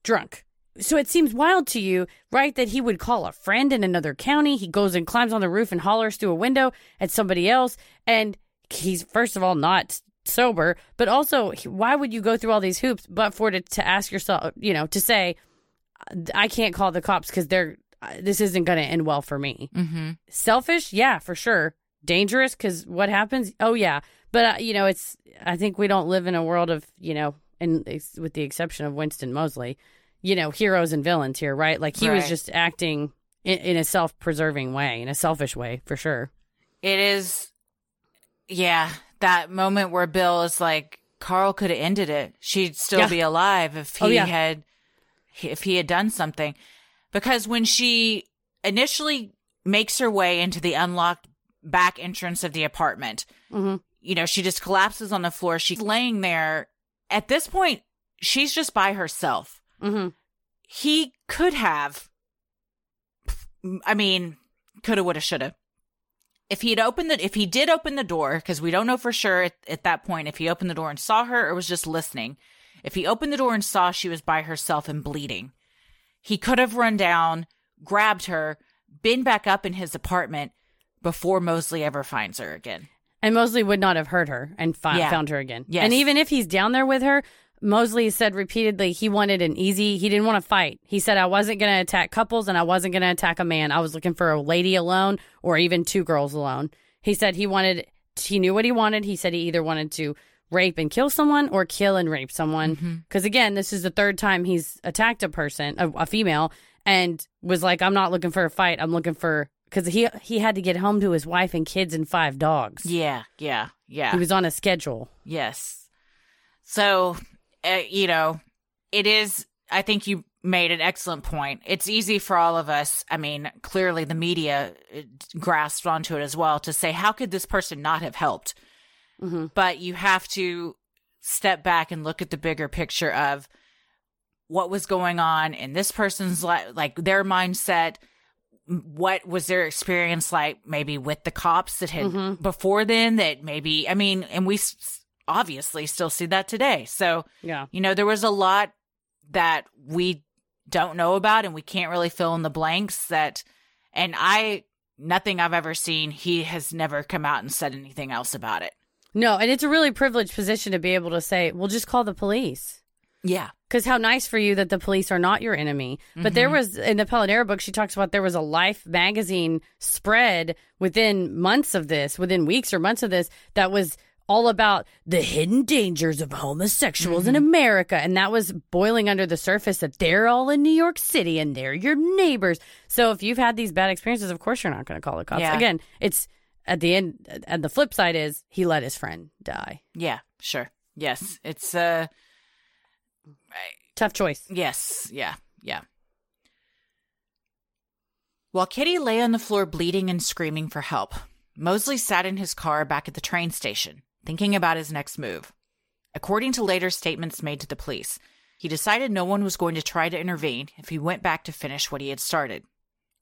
drunk. So it seems wild to you, right, that he would call a friend in another county. He goes and climbs on the roof and hollers through a window at somebody else. And he's, first of all, not sober, but also, why would you go through all these hoops but for to, to ask yourself, you know, to say, I can't call the cops because they're, this isn't going to end well for me. Mm-hmm. Selfish? Yeah, for sure. Dangerous because what happens? Oh, yeah. But, uh, you know, it's, I think we don't live in a world of, you know, and with the exception of Winston Moseley, you know, heroes and villains here, right? Like he was just acting in, in a self preserving way, in a selfish way, for sure. It is, yeah, that moment where Bill is like, Carl could have ended it. She'd still Yeah. be alive if he Oh, yeah. had, if he had done something. Because when she initially makes her way into the unlocked back entrance of the apartment, Mm-hmm. you know, she just collapses on the floor. She's laying there. At this point, she's just by herself. Mm-hmm. He could have, I mean, coulda, woulda, shoulda. If he had opened the, if he did open the door, because we don't know for sure at, at that point if he opened the door and saw her or was just listening. If he opened the door and saw she was by herself and bleeding, he could have run down, grabbed her, been back up in his apartment before Moseley ever finds her again. And Moseley would not have heard her and fi- Yeah. found her again. Yes. And even if he's down there with her, Moseley said repeatedly he wanted an easy, he didn't want to fight. He said, I wasn't going to attack couples and I wasn't going to attack a man. I was looking for a lady alone or even two girls alone. He said he wanted he knew what he wanted. He said he either wanted to rape and kill someone or kill and rape someone. Mm-hmm. Because again, this is the third time he's attacked a person, a, a female, and was like, "I'm not looking for a fight. I'm looking for." Because he he had to get home to his wife and kids and five dogs. Yeah, yeah, yeah. He was on a schedule. Yes. So, uh, you know, it is, I think you made an excellent point. It's easy for all of us. I mean, clearly the media uh, grasped onto it as well to say, how could this person not have helped? Mm-hmm. But you have to step back and look at the bigger picture of what was going on in this person's life, like their mindset. What was their experience like, maybe with the cops that had Mhm. before then? That maybe, I mean, and we s- obviously still see that today. So, Yeah. you know, there was a lot that we don't know about and we can't really fill in the blanks that, and I, nothing I've ever seen, he has never come out and said anything else about it. No, and it's a really privileged position to be able to say, "Well, just call the police." Yeah. Because how nice for you that the police are not your enemy. But there mm-hmm. was in the Pelonero book, she talks about there was a Life magazine spread within months of this, within weeks or months of this, that was all about the hidden dangers of homosexuals in America. And that was boiling under the surface that they're all in New York City and they're your neighbors. So if you've had these bad experiences, of course you're not going to call the cops. Yeah. Again, it's at the end, and the flip side is he let his friend die. Yeah, sure. Yes. It's, uh, Tough choice. yes. Yeah. Yeah. While Kitty lay on the floor bleeding and screaming for help, Moseley sat in his car back at the train station, thinking about his next move. According to later statements made to the police, he decided no one was going to try to intervene if he went back to finish what he had started.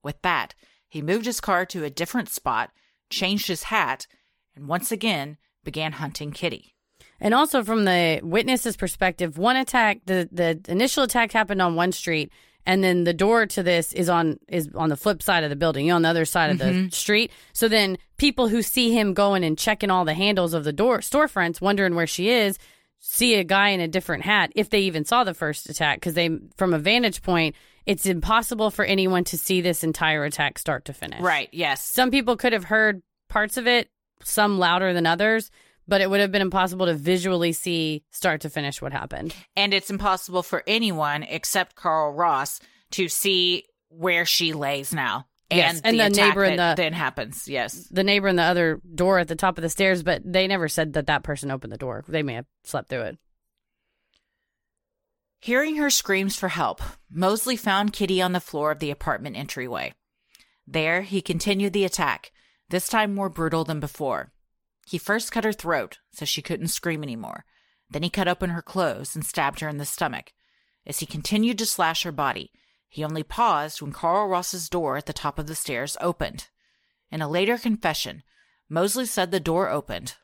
With that, he moved his car to a different spot, changed his hat, and once again began hunting Kitty. And also from the witness's perspective, one attack the the initial attack happened on one street and then the door to this is on is on the flip side of the building, you know, on the other side of the mm-hmm. street. So then people who see him going and checking all the handles of the door storefronts wondering where she is see a guy in a different hat if they even saw the first attack because they from a vantage point it's impossible for anyone to see this entire attack start to finish. Right, yes. Some people could have heard parts of it, some louder than others, but it would have been impossible to visually see start to finish what happened. and it's impossible for anyone except Carl Ross to see where she lays now. Yes, and the attack neighbor in the- then happens. Yes, The neighbor in the other door at the top of the stairs, but they never said that that person opened the door. They may have slept through it. hearing her screams for help, Moseley found Kitty on the floor of the apartment entryway. There, he continued the attack, this time more brutal than before. He first cut her throat so she couldn't scream anymore. Then he cut open her clothes and stabbed her in the stomach. As he continued to slash her body, he only paused when Carl Ross's door at the top of the stairs opened. In a later confession, Moseley said the door opened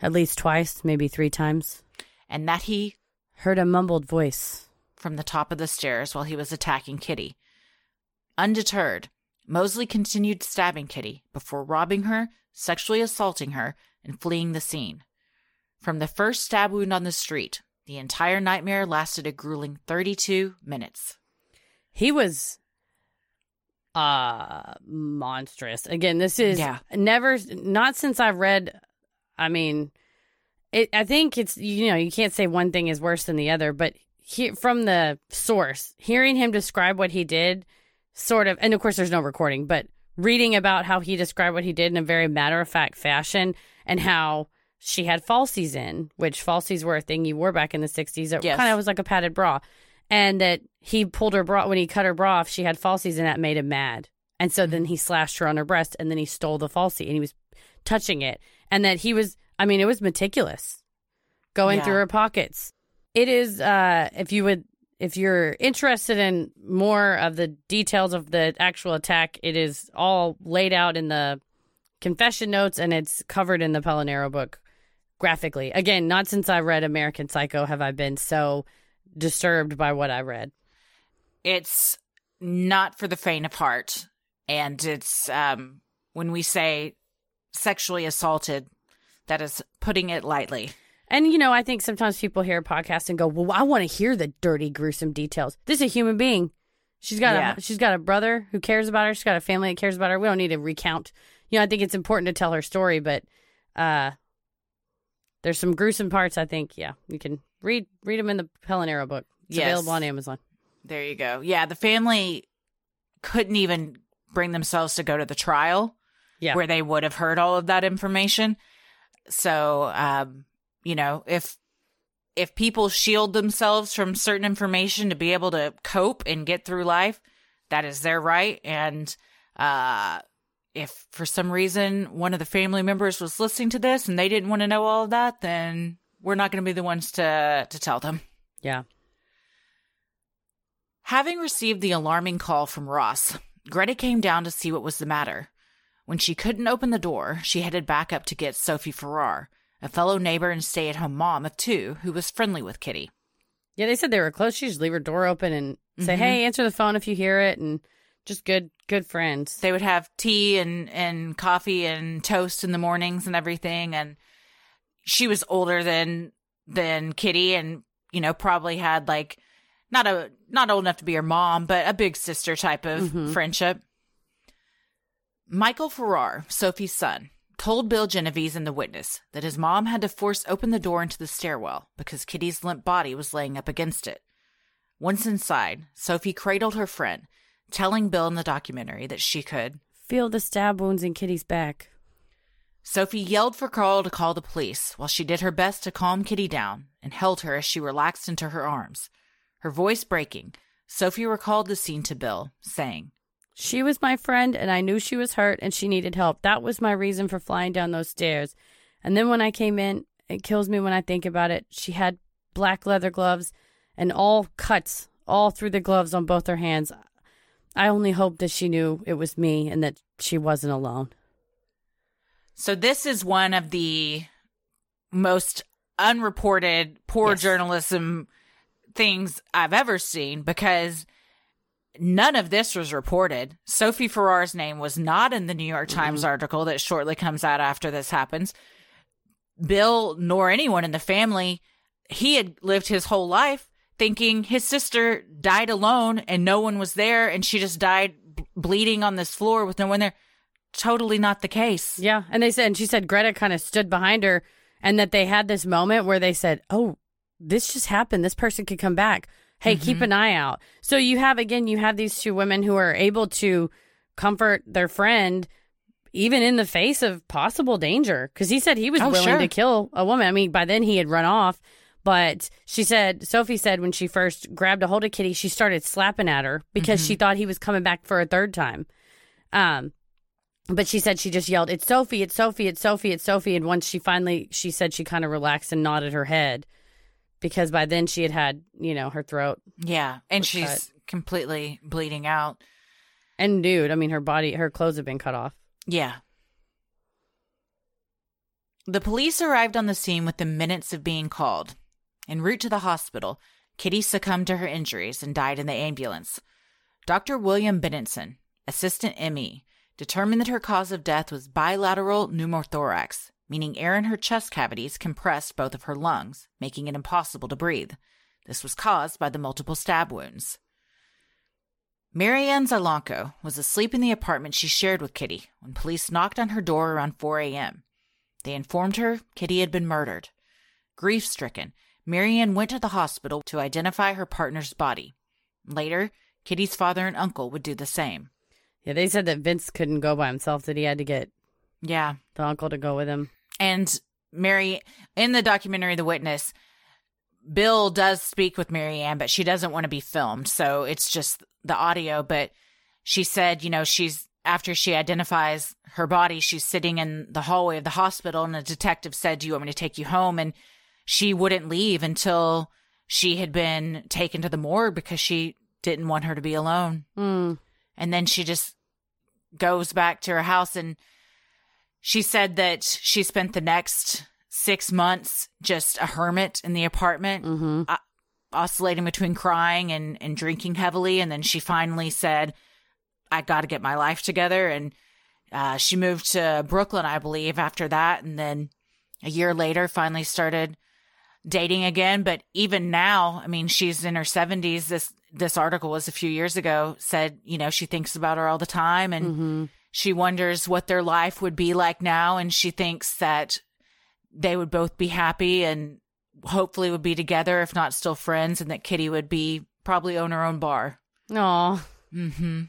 At least twice, maybe three times. and that he Heard a mumbled voice. from the top of the stairs while he was attacking Kitty. Undeterred, Moseley continued stabbing Kitty before robbing her, sexually assaulting her, and fleeing the scene. From the first stab wound on the street, the entire nightmare lasted a grueling 32 minutes. He was uh monstrous. Again, this is Yeah. never not since I've read I mean it I think it's you know, you can't say one thing is worse than the other, but he, from the source, hearing him describe what he did sort of and of course there's no recording, but reading about how he described what he did in a very matter of fact fashion and how she had falsies in, which falsies were a thing you wore back in the 60s. It Yes. kind of was like a padded bra. And that he pulled her bra when he cut her bra off, she had falsies and that made him mad. And so then he slashed her on her breast and then he stole the falsie and he was touching it. And that he was, I mean, it was meticulous going Yeah. through her pockets. It is, uh, if you would, if you're interested in more of the details of the actual attack, it is all laid out in the confession notes and it's covered in the Pelonero book graphically. Again, not since I read American Psycho have I been so disturbed by what I read. It's not for the faint of heart. And it's, um, when we say sexually assaulted, that is putting it lightly. And you know, I think sometimes people hear a podcast and go, "Well, I want to hear the dirty, gruesome details." This is a human being. She's got Yeah. a she's got a brother who cares about her. She's got a family that cares about her. We don't need to recount. You know, I think it's important to tell her story, but Uh, there's some gruesome parts. I think. Yeah, you can read read them in the Pelonero book. It's Yes. available on Amazon. There you go. Yeah, the family couldn't even bring themselves to go to the trial Yeah. where they would have heard all of that information. So, um, you know, if if people shield themselves from certain information to be able to cope and get through life, that is their right. And uh, if for some reason one of the family members was listening to this and they didn't want to know all of that, then we're not going to be the ones to to tell them. Yeah. Having received the alarming call from Ross, Greta came down to see what was the matter. When she couldn't open the door, she headed back up to get Sophie Farrar, a fellow neighbor and stay at home mom of two who was friendly with Kitty. Yeah, they said they were close. She just leave her door open and say, Mhm. "Hey, answer the phone if you hear it," and just good, good friends. They would have tea and, and coffee and toast in the mornings and everything. And she was older than than Kitty and, you know, probably had like not a not old enough to be her mom, but a big sister type of Mhm. friendship. Michael Farrar, Sophie's son, told Bill Genovese and the witness that his mom had to force open the door into the stairwell because Kitty's limp body was laying up against it. Once inside, Sophie cradled her friend, telling Bill in the documentary that she could. Feel the stab wounds in Kitty's back. Sophie yelled for Carl to call the police while she did her best to calm Kitty down and held her as she relaxed into her arms. Her voice breaking, Sophie recalled the scene to Bill, saying, She was my friend, and I knew she was hurt and she needed help. That was my reason for flying down those stairs. And then when I came in, it kills me when I think about it. She had black leather gloves and all cuts all through the gloves on both her hands. I only hope that she knew it was me and that she wasn't alone. So this is one of the most unreported poor Yes. journalism things I've ever seen because none of this was reported. Sophie Farrar's name was not in the New York Times article that shortly comes out after this happens. Bill nor anyone in the family, he had lived his whole life thinking his sister died alone and no one was there and she just died b- bleeding on this floor with no one there. Totally not the case. Yeah, and they said, and she said Greta kind of stood behind her, and that they had this moment where they said, "Oh, this just happened. This person could come back. Hey, keep mm-hmm. an eye out." So you have again, you have these two women who are able to comfort their friend, even in the face of possible danger, because he said he was Oh, willing sure. to kill a woman. I mean, by then he had run off. But she said, Sophie said when she first grabbed a hold of Kitty, she started slapping at her because she thought he was coming back for a third time. Um, but she said she just yelled, "It's Sophie! It's Sophie! It's Sophie! It's Sophie!" And once she finally, she said she kind of relaxed and nodded her head because by then she had had, you know, her throat Yeah, and she's cut. completely bleeding out. and nude. I mean, her body, her clothes have been cut off. Yeah. The police arrived on the scene within minutes of being called. En route to the hospital, Kitty succumbed to her injuries and died in the ambulance. Dr. William Benenson, assistant ME, determined that her cause of death was bilateral pneumothorax, meaning air in her chest cavities compressed both of her lungs, making it impossible to breathe. This was caused by the multiple stab wounds. Marianne Zielonko was asleep in the apartment she shared with Kitty when police knocked on her door around 4 a.m. They informed her Kitty had been murdered. Grief stricken, Marianne went to the hospital to identify her partner's body. Later, Kitty's father and uncle would do the same. Yeah, they said that Vince couldn't go by himself; that he had to get Yeah. the uncle to go with him. And Mary, in the documentary The Witness, Bill does speak with Marianne, but she doesn't want to be filmed. So it's just the audio. But she said, you know, she's, after she identifies her body, she's sitting in the hallway of the hospital, and a detective said, Do you want me to take you home? And she wouldn't leave until she had been taken to the morgue because she didn't want her to be alone. Mm. And then she just goes back to her house and she said that she spent the next six months just a hermit in the apartment, hmm o- oscillating between crying and, and drinking heavily. And then she finally said, I got to get my life together. And uh, she moved to Brooklyn, I believe, after that. And then a year later, finally started dating again. But even now, I mean, she's in her 70s. This this article was a few years ago. Said, you know, she thinks about her all the time, and hmm she wonders what their life would be like now. And she thinks that they would both be happy and hopefully would be together, if not still friends, and that Kitty would be probably own her own bar. Aw. Mm-hmm.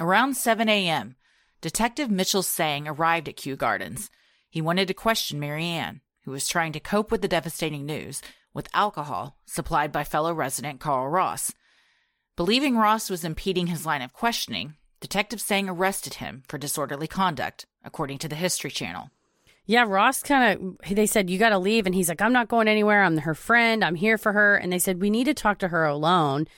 Around 7 a.m., Detective Mitchell Sang arrived at Kew Gardens. He wanted to question Marianne, who was trying to cope with the devastating news with alcohol supplied by fellow resident Carl Ross. Believing Ross was impeding his line of questioning, Detective Sang arrested him for disorderly conduct, according to the History Channel. Yeah, Ross kind of, they said, you got to leave. And he's like, I'm not going anywhere. I'm her friend. I'm here for her. And they said, we need to talk to her alone.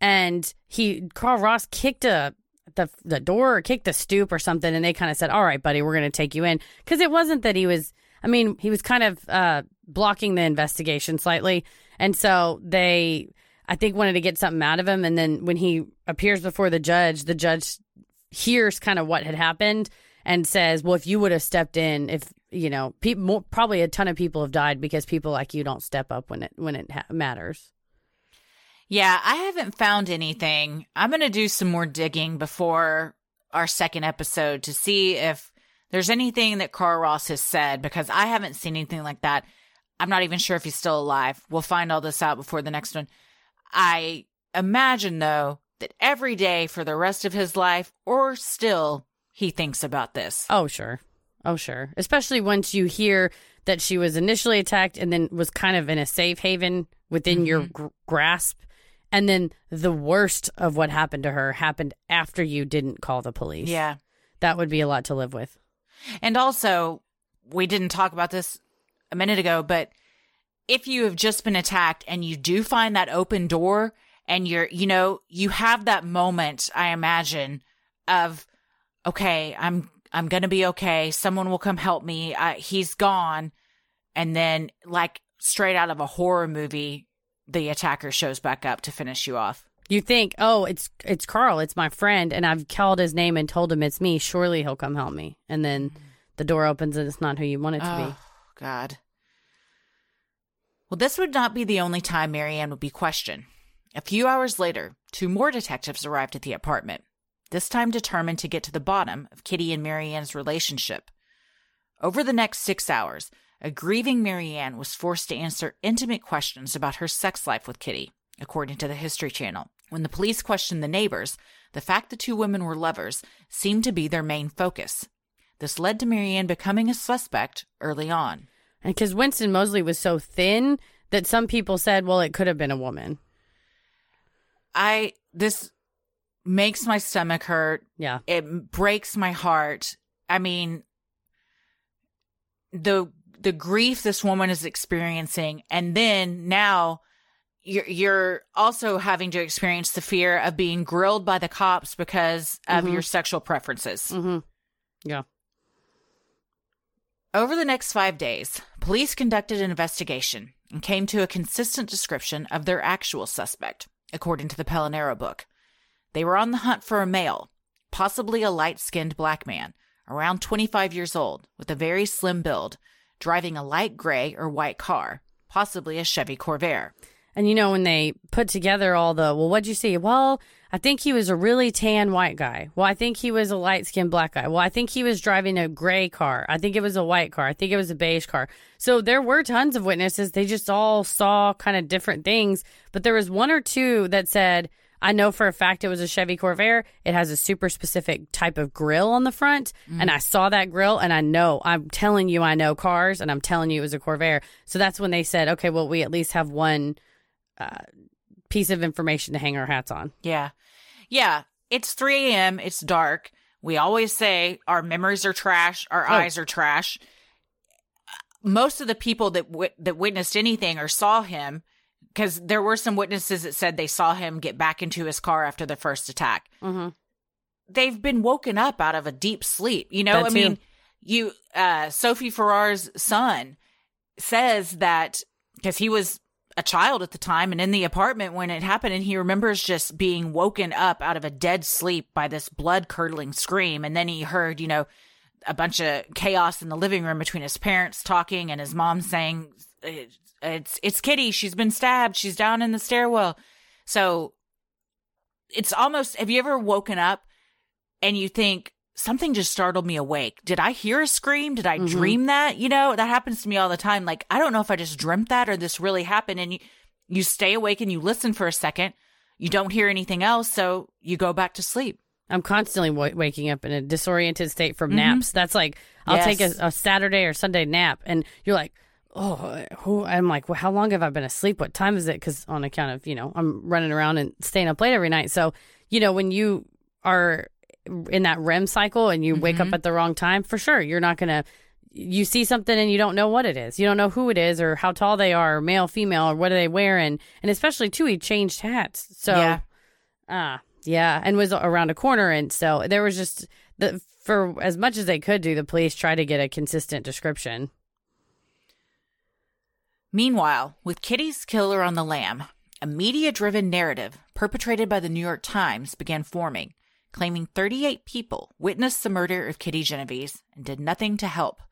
And he, Carl Ross kicked a, the, the door or kicked the stoop or something. And they kind of said, all right, buddy, we're going to take you in. Cause it wasn't that he was, I mean, he was kind of uh, blocking the investigation slightly. And so they, I think, wanted to get something out of him. And then when he appears before the judge, the judge hears kind of what had happened and says, "Well, if you would have stepped in, if you know, people more, probably a ton of people have died because people like you don't step up when it when it ha- matters." Yeah, I haven't found anything. I'm going to do some more digging before our second episode to see if there's anything that Carl Ross has said because I haven't seen anything like that. I'm not even sure if he's still alive. We'll find all this out before the next one. I imagine, though, that every day for the rest of his life or still he thinks about this. Oh, sure. Oh, sure. Especially once you hear that she was initially attacked and then was kind of in a safe haven within mm-hmm. your gr- grasp. And then the worst of what happened to her happened after you didn't call the police. Yeah. That would be a lot to live with. And also, we didn't talk about this a minute ago, but if you have just been attacked and you do find that open door and you're, you know, you have that moment, I imagine, of, okay, I'm, I'm going to be okay. Someone will come help me. Uh, he's gone. And then, like, straight out of a horror movie, the attacker shows back up to finish you off. You think, oh, it's it's Carl, it's my friend, and I've called his name and told him it's me. Surely he'll come help me. And then mm. the door opens and it's not who you want it to oh, be. God. Well, this would not be the only time Marianne would be questioned. A few hours later, two more detectives arrived at the apartment, this time determined to get to the bottom of Kitty and Marianne's relationship. Over the next six hours, a grieving Marianne was forced to answer intimate questions about her sex life with Kitty, according to the History Channel. When the police questioned the neighbors, the fact the two women were lovers seemed to be their main focus. This led to Marianne becoming a suspect early on. And because Winston Moseley was so thin that some people said, well, it could have been a woman. I this makes my stomach hurt. Yeah. It breaks my heart. I mean the the grief this woman is experiencing and then now you're you're also having to experience the fear of being grilled by the cops because of mm-hmm. your sexual preferences. hmm Yeah. Over the next 5 days, police conducted an investigation and came to a consistent description of their actual suspect according to the Pelonero book. They were on the hunt for a male, possibly a light skinned black man, around 25 years old, with a very slim build, driving a light gray or white car, possibly a Chevy Corvair. And you know, when they put together all the, well, what'd you see? Well, I think he was a really tan white guy. Well, I think he was a light skinned black guy. Well, I think he was driving a gray car. I think it was a white car. I think it was a beige car. So there were tons of witnesses. They just all saw kind of different things. But there was one or two that said, I know for a fact it was a Chevy Corvair. It has a super specific type of grill on the front. Mm. And I saw that grill and I know, I'm telling you, I know cars and I'm telling you it was a Corvair. So that's when they said, okay, well, we at least have one uh, piece of information to hang our hats on. Yeah. Yeah. It's 3 a.m. It's dark. We always say our memories are trash, our oh. eyes are trash. Most of the people that w- that witnessed anything or saw him, because there were some witnesses that said they saw him get back into his car after the first attack. Mm-hmm. They've been woken up out of a deep sleep. You know, I mean, you, uh, Sophie Farrar's son says that because he was a child at the time and in the apartment when it happened and he remembers just being woken up out of a dead sleep by this blood curdling scream. And then he heard you know a bunch of chaos in the living room between his parents talking and his mom saying it's it's kitty. She's been stabbed. She's down in the stairwell. So it's almost have you ever woken up and you think something just startled me awake. Did I hear a scream? Did I Mhm. dream that? You know, that happens to me all the time. Like, I don't know if I just dreamt that or this really happened. And you, you stay awake and you listen for a second. You don't hear anything else. So you go back to sleep. I'm constantly w- waking up in a disoriented state from Mhm. naps. That's like I'll take a, a Saturday or Sunday nap, and you're like, oh, who? I'm like, well, how long have I been asleep? What time is it? Because on account of you know I'm running around and staying up late every night. So you know when you are in that REM cycle and you wake up Mhm. at the wrong time, for sure you're not gonna. You see something and you don't know what it is. You don't know who it is or how tall they are, or male, female, or what are they wearing. And especially too, he changed hats. So Yeah. Ah, yeah, and was around a corner, and so there was just the for as much as they could do, the police tried to get a consistent description. Meanwhile, with Kitty's killer on the lam, a media driven narrative perpetrated by the New York Times began forming, claiming 38 people witnessed the murder of Kitty Genovese and did nothing to help.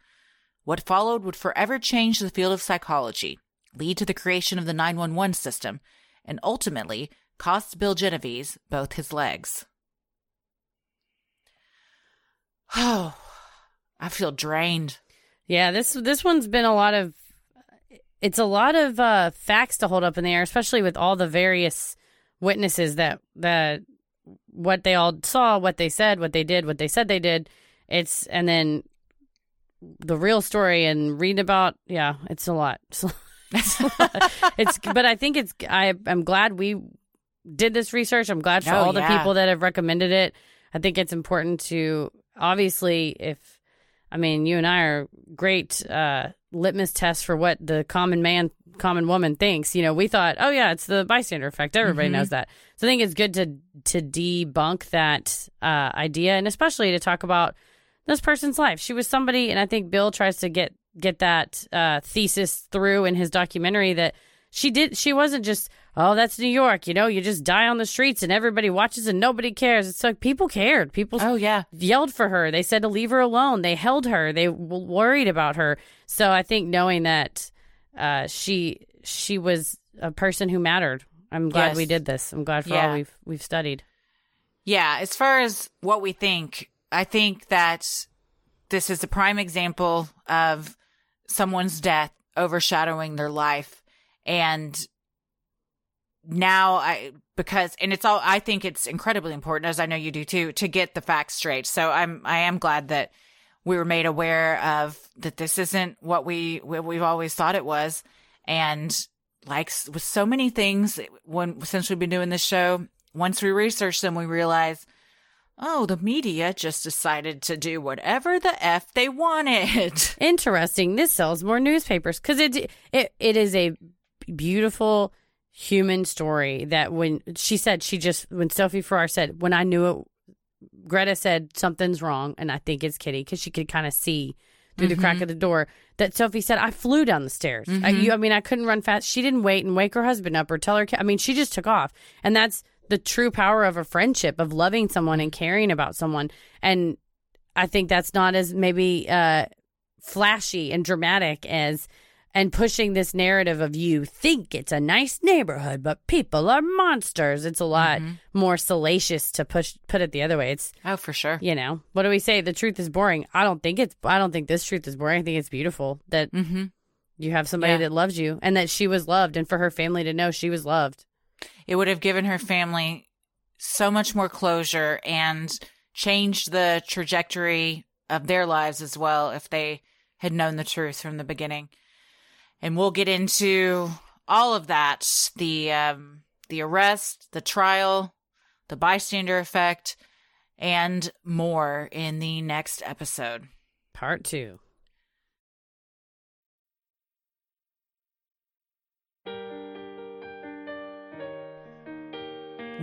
What followed would forever change the field of psychology, lead to the creation of the 911 system, and ultimately cost Bill Genovese both his legs. Oh, I feel drained. Yeah, this this one's been a lot of it's a lot of uh, facts to hold up in the air, especially with all the various witnesses that that what they all saw, what they said, what they did, what they said they did. It's and then the real story and read about. Yeah, it's a lot. It's, a lot. it's but I think it's I I'm glad we did this research. I'm glad for Oh, all the people that have recommended it. I think it's important to obviously if I mean you and I are great uh, litmus test for what the common man, common woman thinks. You know, we thought, oh yeah, it's the bystander effect. Everybody Mhm. knows that. So I think it's good to to debunk that uh, idea, and especially to talk about this person's life. She was somebody, and I think Bill tries to get get that uh, thesis through in his documentary that she did. She wasn't just oh that's New York. You know, you just die on the streets and everybody watches and nobody cares. It's like people cared. People Oh, yeah. yelled for her. They said to leave her alone. They held her. They worried about her. So I think knowing that uh, she she was a person who mattered. I'm glad Yes. we did this. I'm glad for Yeah. all we've we've studied. Yeah, as far as what we think, I think that this is a prime example of someone's death overshadowing their life. And now I, because, and it's all, I think it's incredibly important, as I know you do too, to get the facts straight. So I'm, I am glad that we were made aware of that this isn't what we, what we've always thought it was. And like with so many things, when, since we've been doing this show, once we research them, we realize, oh, the media just decided to do whatever the F they wanted. Interesting. This sells more newspapers because it it it is a beautiful human story that when she said she just when Sophie Farrar said when I knew it Greta said something's wrong and I think it's Kitty because she could kind of see through the crack of the door that Sophie said I flew down the stairs. I, you, I mean I couldn't run fast. She didn't wait and wake her husband up or tell her. I mean she just took off and that's the true power of a friendship of loving someone and caring about someone and I think that's not as maybe uh, flashy and dramatic as and pushing this narrative of you think it's a nice neighborhood, but people are monsters. It's a lot more salacious to push put it the other way. It's oh, for sure. you know what do we say? The truth is boring. I don't think it's. I don't think this truth is boring. I think it's beautiful that Mm-hmm. you have somebody Yeah. that loves you and that she was loved, and for her family to know she was loved. It would have given her family so much more closure and changed the trajectory of their lives as well if they had known the truth from the beginning. And we'll get into all of that the um, the arrest, the trial, the bystander effect, and more in the next episode. Part two.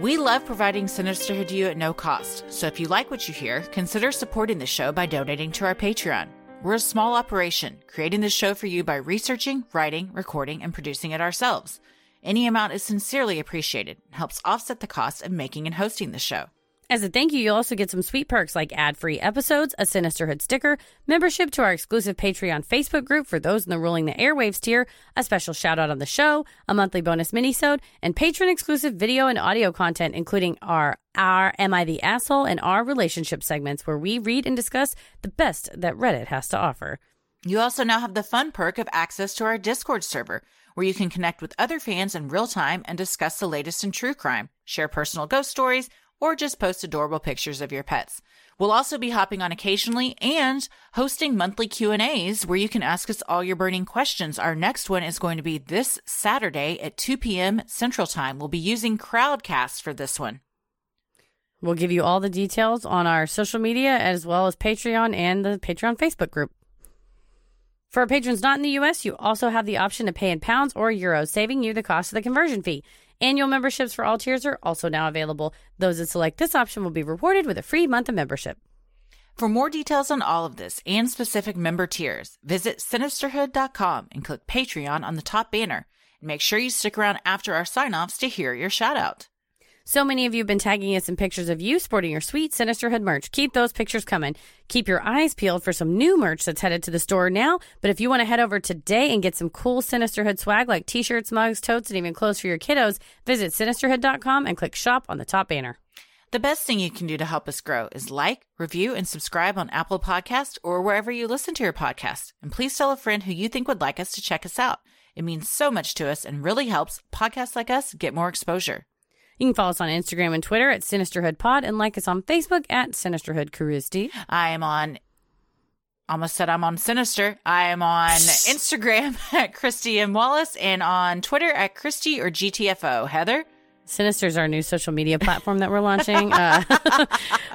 We love providing Sinisterhood to you at no cost, so if you like what you hear, consider supporting the show by donating to our Patreon. We're a small operation, creating this show for you by researching, writing, recording, and producing it ourselves. Any amount is sincerely appreciated and helps offset the cost of making and hosting the show. As a thank you, you'll also get some sweet perks like ad free episodes, a Sinisterhood sticker, membership to our exclusive Patreon Facebook group for those in the Ruling the Airwaves tier, a special shout out on the show, a monthly bonus minisode, and patron exclusive video and audio content, including our our Am I the Asshole and our relationship segments where we read and discuss the best that Reddit has to offer. You also now have the fun perk of access to our Discord server, where you can connect with other fans in real time and discuss the latest in true crime, share personal ghost stories, or just post adorable pictures of your pets. We'll also be hopping on occasionally and hosting monthly Q&As where you can ask us all your burning questions. Our next one is going to be this Saturday at 2 p.m. Central Time. We'll be using Crowdcast for this one. We'll give you all the details on our social media as well as Patreon and the Patreon Facebook group. For our patrons not in the US, you also have the option to pay in pounds or euros, saving you the cost of the conversion fee. Annual memberships for all tiers are also now available. Those that select this option will be rewarded with a free month of membership. For more details on all of this and specific member tiers, visit sinisterhood.com and click Patreon on the top banner. And make sure you stick around after our sign offs to hear your shout out. So many of you have been tagging us in pictures of you sporting your sweet Sinisterhood merch. Keep those pictures coming. Keep your eyes peeled for some new merch that's headed to the store now. But if you want to head over today and get some cool Sinisterhood swag like t shirts, mugs, totes, and even clothes for your kiddos, visit sinisterhood.com and click shop on the top banner. The best thing you can do to help us grow is like, review, and subscribe on Apple Podcast or wherever you listen to your podcast. And please tell a friend who you think would like us to check us out. It means so much to us and really helps podcasts like us get more exposure. You can follow us on Instagram and Twitter at Sinisterhood Pod and like us on Facebook at Sinisterhood Christy. I am on. Almost said I'm on Sinister. I am on Instagram at Christy M. Wallace and on Twitter at Christy or GTFO. Heather? Sinister is our new social media platform that we're launching. Uh,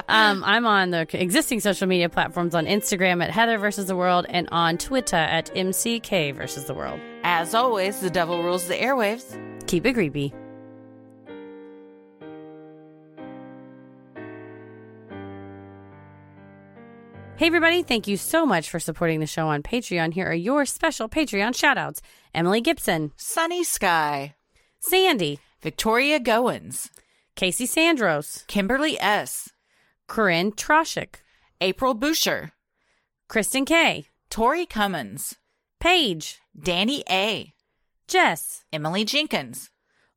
um, I'm on the existing social media platforms on Instagram at Heather versus the World and on Twitter at MCK versus the World. As always, the devil rules the airwaves. Keep it creepy. Hey, everybody, thank you so much for supporting the show on Patreon. Here are your special Patreon shoutouts. Emily Gibson, Sunny Sky, Sandy, Victoria Goins, Casey Sandros, Kimberly S., Corinne Troshik, April Boucher, Kristen K, Tori Cummins, Paige, Danny A., Jess, Emily Jenkins,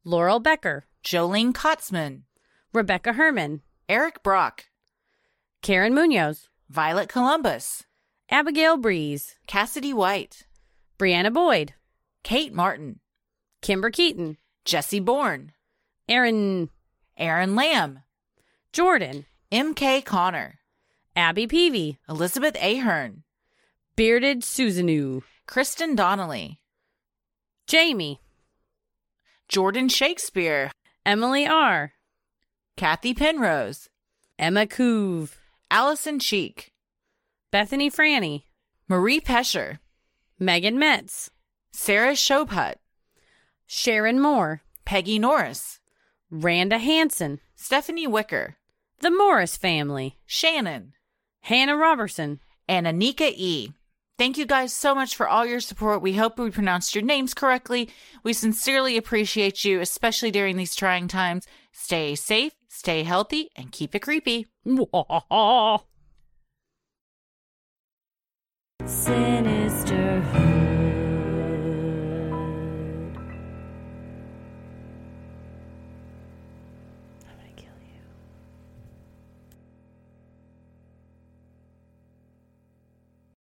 Laurel Becker, Jolene Kotzman, Rebecca Herman, Eric Brock, Karen Munoz, Violet Columbus, Abigail Breeze, Cassidy White, Brianna Boyd, Kate Martin, Kimber Keaton, Jesse Bourne, Aaron Aaron Lamb, Jordan, M.K. Connor, Abby Peavy, Elizabeth Ahern, Bearded Susanu, Kristen Donnelly, Jamie, Jordan Shakespeare, Emily R., Kathy Penrose, Emma Coove, Allison Cheek, Bethany Franny, Marie Pescher, Megan Metz, Sarah Shoput, Sharon Moore, Peggy Norris, Randa Hanson, Stephanie Wicker, the Morris family, Shannon, Hannah Robertson, and Anika E. Thank you guys so much for all your support. We hope we pronounced your names correctly. We sincerely appreciate you, especially during these trying times. Stay safe, stay healthy, and keep it creepy. Sinister